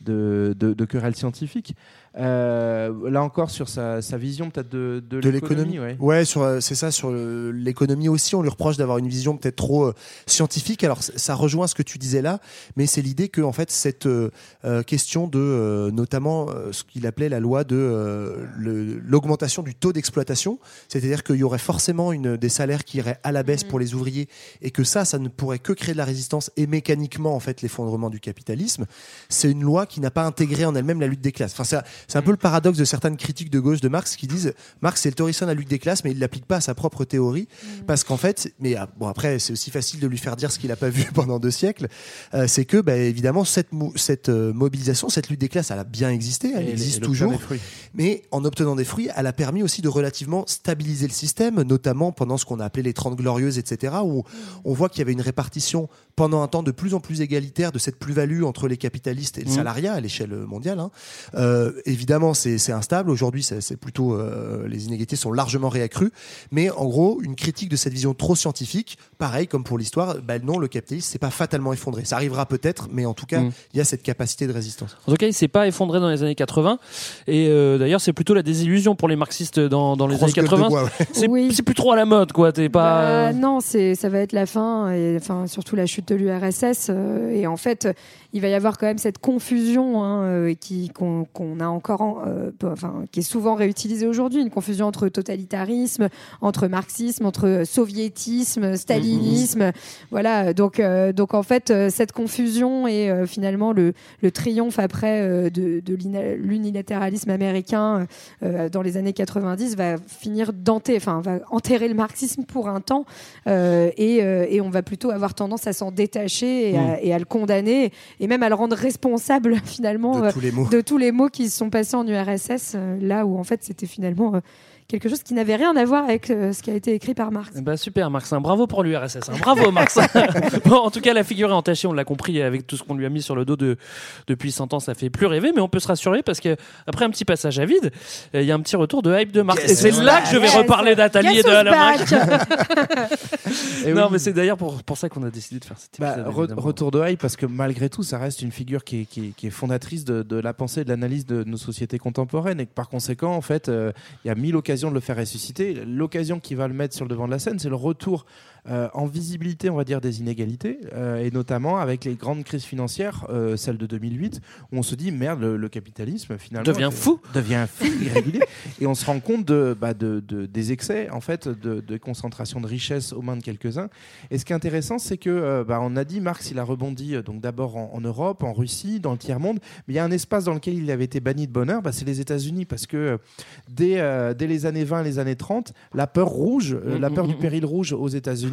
de, de, de querelle scientifique. Euh, là encore, sur sa, sa vision peut-être de, de, de l'économie. ouais. Ouais, sur euh, c'est ça sur l'économie aussi, on lui reproche d'avoir une vision peut-être trop euh, scientifique. Alors ça rejoint ce que tu disais là, mais c'est l'idée que en fait cette euh, question de euh, notamment ce qu'il appelait la loi de euh, l'augmentation du taux d'exploitation, c'est-à-dire qu'il y aurait forcément une des salaires qui iraient à la baisse pour les ouvriers et que ça ça ne pourrait que créer de la résistance et mécaniquement en fait l'effondrement du capitalisme. C'est une loi qui n'a pas intégré en elle-même la lutte des classes. Enfin c'est c'est un peu le paradoxe de certaines critiques de gauche de Marx qui disent Marx c'est le théoricien de la lutte des classes, mais il l'applique pas à sa propre théorie parce qu'en fait, mais ah, bon après c'est aussi facile de lui faire dire ce qu'il n'a pas vu pendant deux siècles, euh, c'est que bah, évidemment cette euh, mobilisation, cette lutte des classes, elle a bien existé, elle Et- existe toujours, mais en obtenant des fruits, elle a permis aussi de relativement stabiliser le système, notamment pendant ce qu'on a appelé les 30 glorieuses, etc., où on voit qu'il y avait une répartition pendant un temps de plus en plus égalitaire de cette plus-value entre les capitalistes et le Mhm. salariat à l'échelle mondiale. hein. Euh, évidemment, c'est instable. Aujourd'hui, c'est plutôt euh, les inégalités sont largement réaccrues. Mais en gros, une critique de cette vision trop scientifique, pareil comme pour l'histoire, bah non, le capitalisme c'est pas fatalement effondré. Ça arrivera peut-être, mais en tout cas, Mhm. il y a cette capacité de résistance. En tout cas, il s'est pas effondré dans les années 80. Et euh, d'ailleurs, c'est plutôt la désillusion pour les marxistes dans, dans les Grosse années gueule de 80. bois, ouais. C'est Oui. plus trop à la mode, quoi. T'es pas. Bah, non, c'est ça va être la fin et enfin surtout la chute de l'URSS euh, et en fait il va y avoir quand même cette confusion hein, euh, qui qu'on a encore en- euh, enfin qui est souvent réutilisée aujourd'hui une confusion entre totalitarisme, entre marxisme, entre soviétisme, stalinisme, voilà donc euh, donc en fait cette confusion et euh, finalement le, le triomphe après de, l'unilatéralisme américain dans les années 90 va finir d'enterrer, enfin va enterrer le marxisme pour un temps et, et on va plutôt avoir tendance à s'en détacher et, à, et à le condamner et même à le rendre responsable finalement De euh, tous les maux. de tous les mots qui se sont passés en URSS euh, là où en fait c'était finalement euh, quelque chose qui n'avait rien à voir avec euh, ce qui a été écrit par Marx. Bah super Marx, hein. bravo pour l'URSS, hein. bravo Marx. bon, en tout cas, la figure est entachée, on l'a compris avec tout ce qu'on lui a mis sur le dos de, depuis 100 ans, ça fait plus rêver, mais on peut se rassurer parce que après un petit passage à vide, euh, il y a un petit retour de hype de Marx. Yes, et c'est it's là que je vais Yes. reparler d'Atali et de Alain Non, oui. mais c'est d'ailleurs pour, pour ça qu'on a décidé de faire cet Bah, re- retour de Hyde, parce que malgré tout, ça reste une figure qui est, qui est- qui est fondatrice de, de la pensée et de l'analyse de nos sociétés contemporaines. Et que par conséquent, en fait, euh, il y a mille occasions de le faire ressusciter. L'occasion qui va le mettre sur le devant de la scène, c'est le retour euh, en visibilité, on va dire, des inégalités. euh, et notamment avec les grandes crises financières, euh, celle de 2008, où on se dit, merde, le, le capitalisme, finalement. Devient fou. Devient fou, irrégulier. et on se rend compte de, bah, de, de- des excès, en fait, de, de concentration de richesse aux mains de quelques-uns. Et ce qui est intéressant, c'est que, bah, on a dit, Marx, il a rebondi donc d'abord en, en Europe, en Russie, dans le tiers-monde, mais il y a un espace dans lequel il avait été banni de bonheur, bah, c'est les États-Unis, parce que dès, dès les années 20 les années 30, la peur rouge, la peur du péril rouge aux États-Unis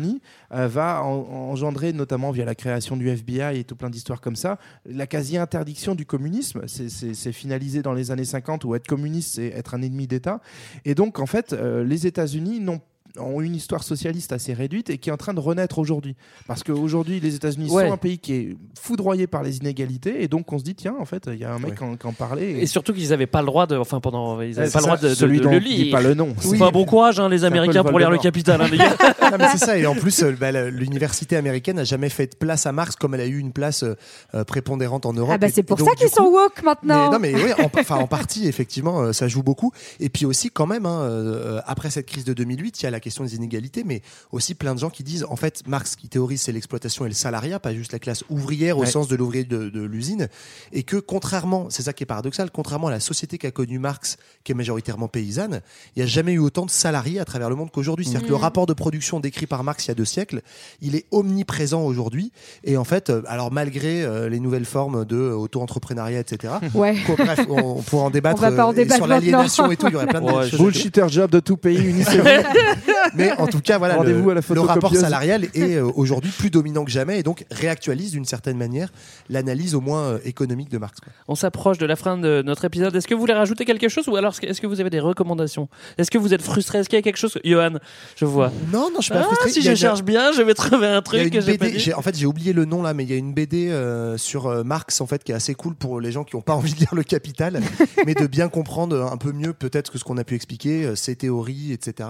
Euh, va en- engendrer, notamment via la création du FBI et tout plein d'histoires comme ça, la quasi-interdiction du communisme. C'est- finalisé dans les années 50 où être communiste, c'est être un ennemi d'État. Et donc, en fait, euh, les États-Unis n'ont ont une histoire socialiste assez réduite et qui est en train de renaître aujourd'hui. Parce qu'aujourd'hui, les États-Unis Ouais. sont un pays qui est foudroyé par les inégalités et donc on se dit, tiens, en fait, il y a un mec qui en- qui en parlait. Et surtout qu'ils n'avaient pas le droit de, enfin pendant, ils Ouais, avaient c'est pas le droit de, de- celui de dont le lire. pas le nom. C'est Oui. pas bon courage, hein, les Américains le pour lire le. Capital, hein, les gars. Non, mais c'est ça. Et en plus, euh, bah, l'université américaine n'a jamais fait de place à Marx comme elle a eu une place euh, euh, prépondérante en Europe. Ah bah c'est pour et donc, ça qu'ils sont woke maintenant. Mais, non, mais oui, en, enfin, en partie, effectivement, euh, ça joue beaucoup. Et puis aussi, quand même, hein, euh, après cette crise de 2008, il y a la question des inégalités, mais aussi plein de gens qui disent, en fait, Marx qui théorise, c'est l'exploitation et le salariat, pas juste la classe ouvrière au Ouais. sens de l'ouvrier de, de l'usine, et que contrairement, c'est ça qui est paradoxal, contrairement à la société qu'a connue Marx, qui est majoritairement paysanne, il n'y a jamais eu autant de salariés à travers le monde qu'aujourd'hui. C'est-à-dire que le Mhm. rapport de production décrit par Marx il y a deux siècles, il est omniprésent aujourd'hui. Et en fait, euh, alors malgré euh, les nouvelles formes de euh, auto-entrepreneuriat, etc. Ouais. Quoi, bref, on, on pourra en débattre. On va pas en débattre sur l'aliénation et tout, il y aurait plein de Ouais, job de tout pays, unissez-vous. Mais en tout cas, voilà, le, Rendez-vous à la le rapport salarial est euh, aujourd'hui plus dominant que jamais et donc réactualise d'une certaine manière l'analyse au moins euh, économique de Marx. quoi. On s'approche de la fin de notre épisode. Est-ce que vous voulez rajouter quelque chose ou alors est-ce que vous avez des recommandations? Est-ce que vous êtes frustré? Est-ce qu'il y a quelque chose? Johan, je vois. Non, non, je suis pas Ah, frustré. Si je une- cherche bien, je vais trouver un truc que j'ai pas dit. en fait j'ai oublié le nom là, mais il y a une BD euh, sur euh, Marx en fait qui est assez cool pour les gens qui n'ont pas envie de lire le Capital, mais de bien comprendre un peu mieux peut-être que ce qu'on a pu expliquer, euh, ses théories, etc.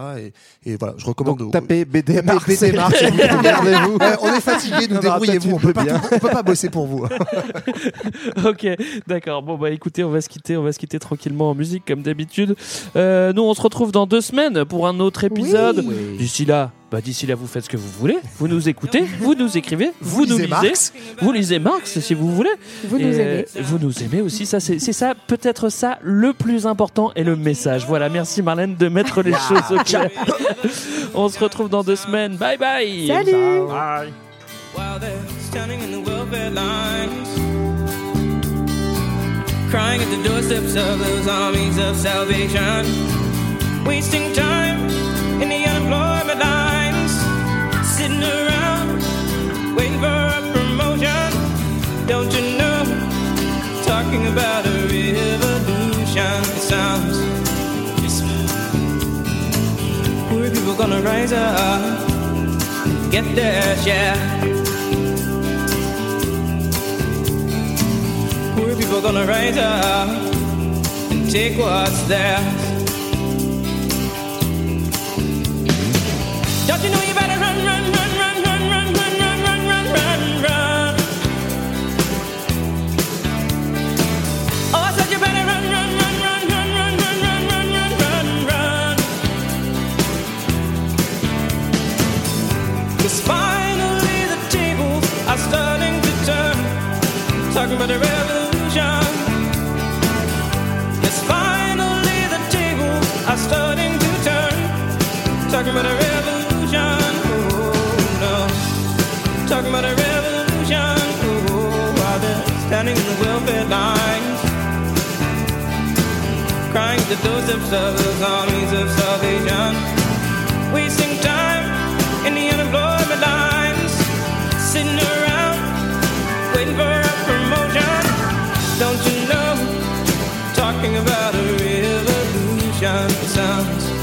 Et, et voilà, je recommande. Donc, tapez BD Marx. BD et vous on est fatigué, nous débrouillez-vous, on peut pas, on peut pas bosser pour vous. ok, d'accord. Bon bah écoutez, on va se quitter, on va se quitter tranquillement en musique comme d'habitude. Euh, nous on se retrouve dans deux semaines pour un autre épisode. Oui. D'ici là, bah d'ici là vous faites ce que vous voulez. Vous nous écoutez, vous nous écrivez, vous, nous lisez lisez, Marx. vous lisez Marx si vous voulez. Vous Et, nous aimez. vous nous aimez aussi. Ça c'est c'est ça peut-être ça le plus important et le message. Voilà, merci Marlène de mettre les choses au clair. on se retrouve dans deux semaines. Bye bye. Salut. Bye. crying at the doorsteps of those armies of salvation, wasting time in the unemployment lines, gonna rise up get their share. Poor people gonna rise up and take what's theirs. Don't you know you better of those armies of salvation. Wasting time in the unemployment promotion. Don't you know? Talking about a revolution sounds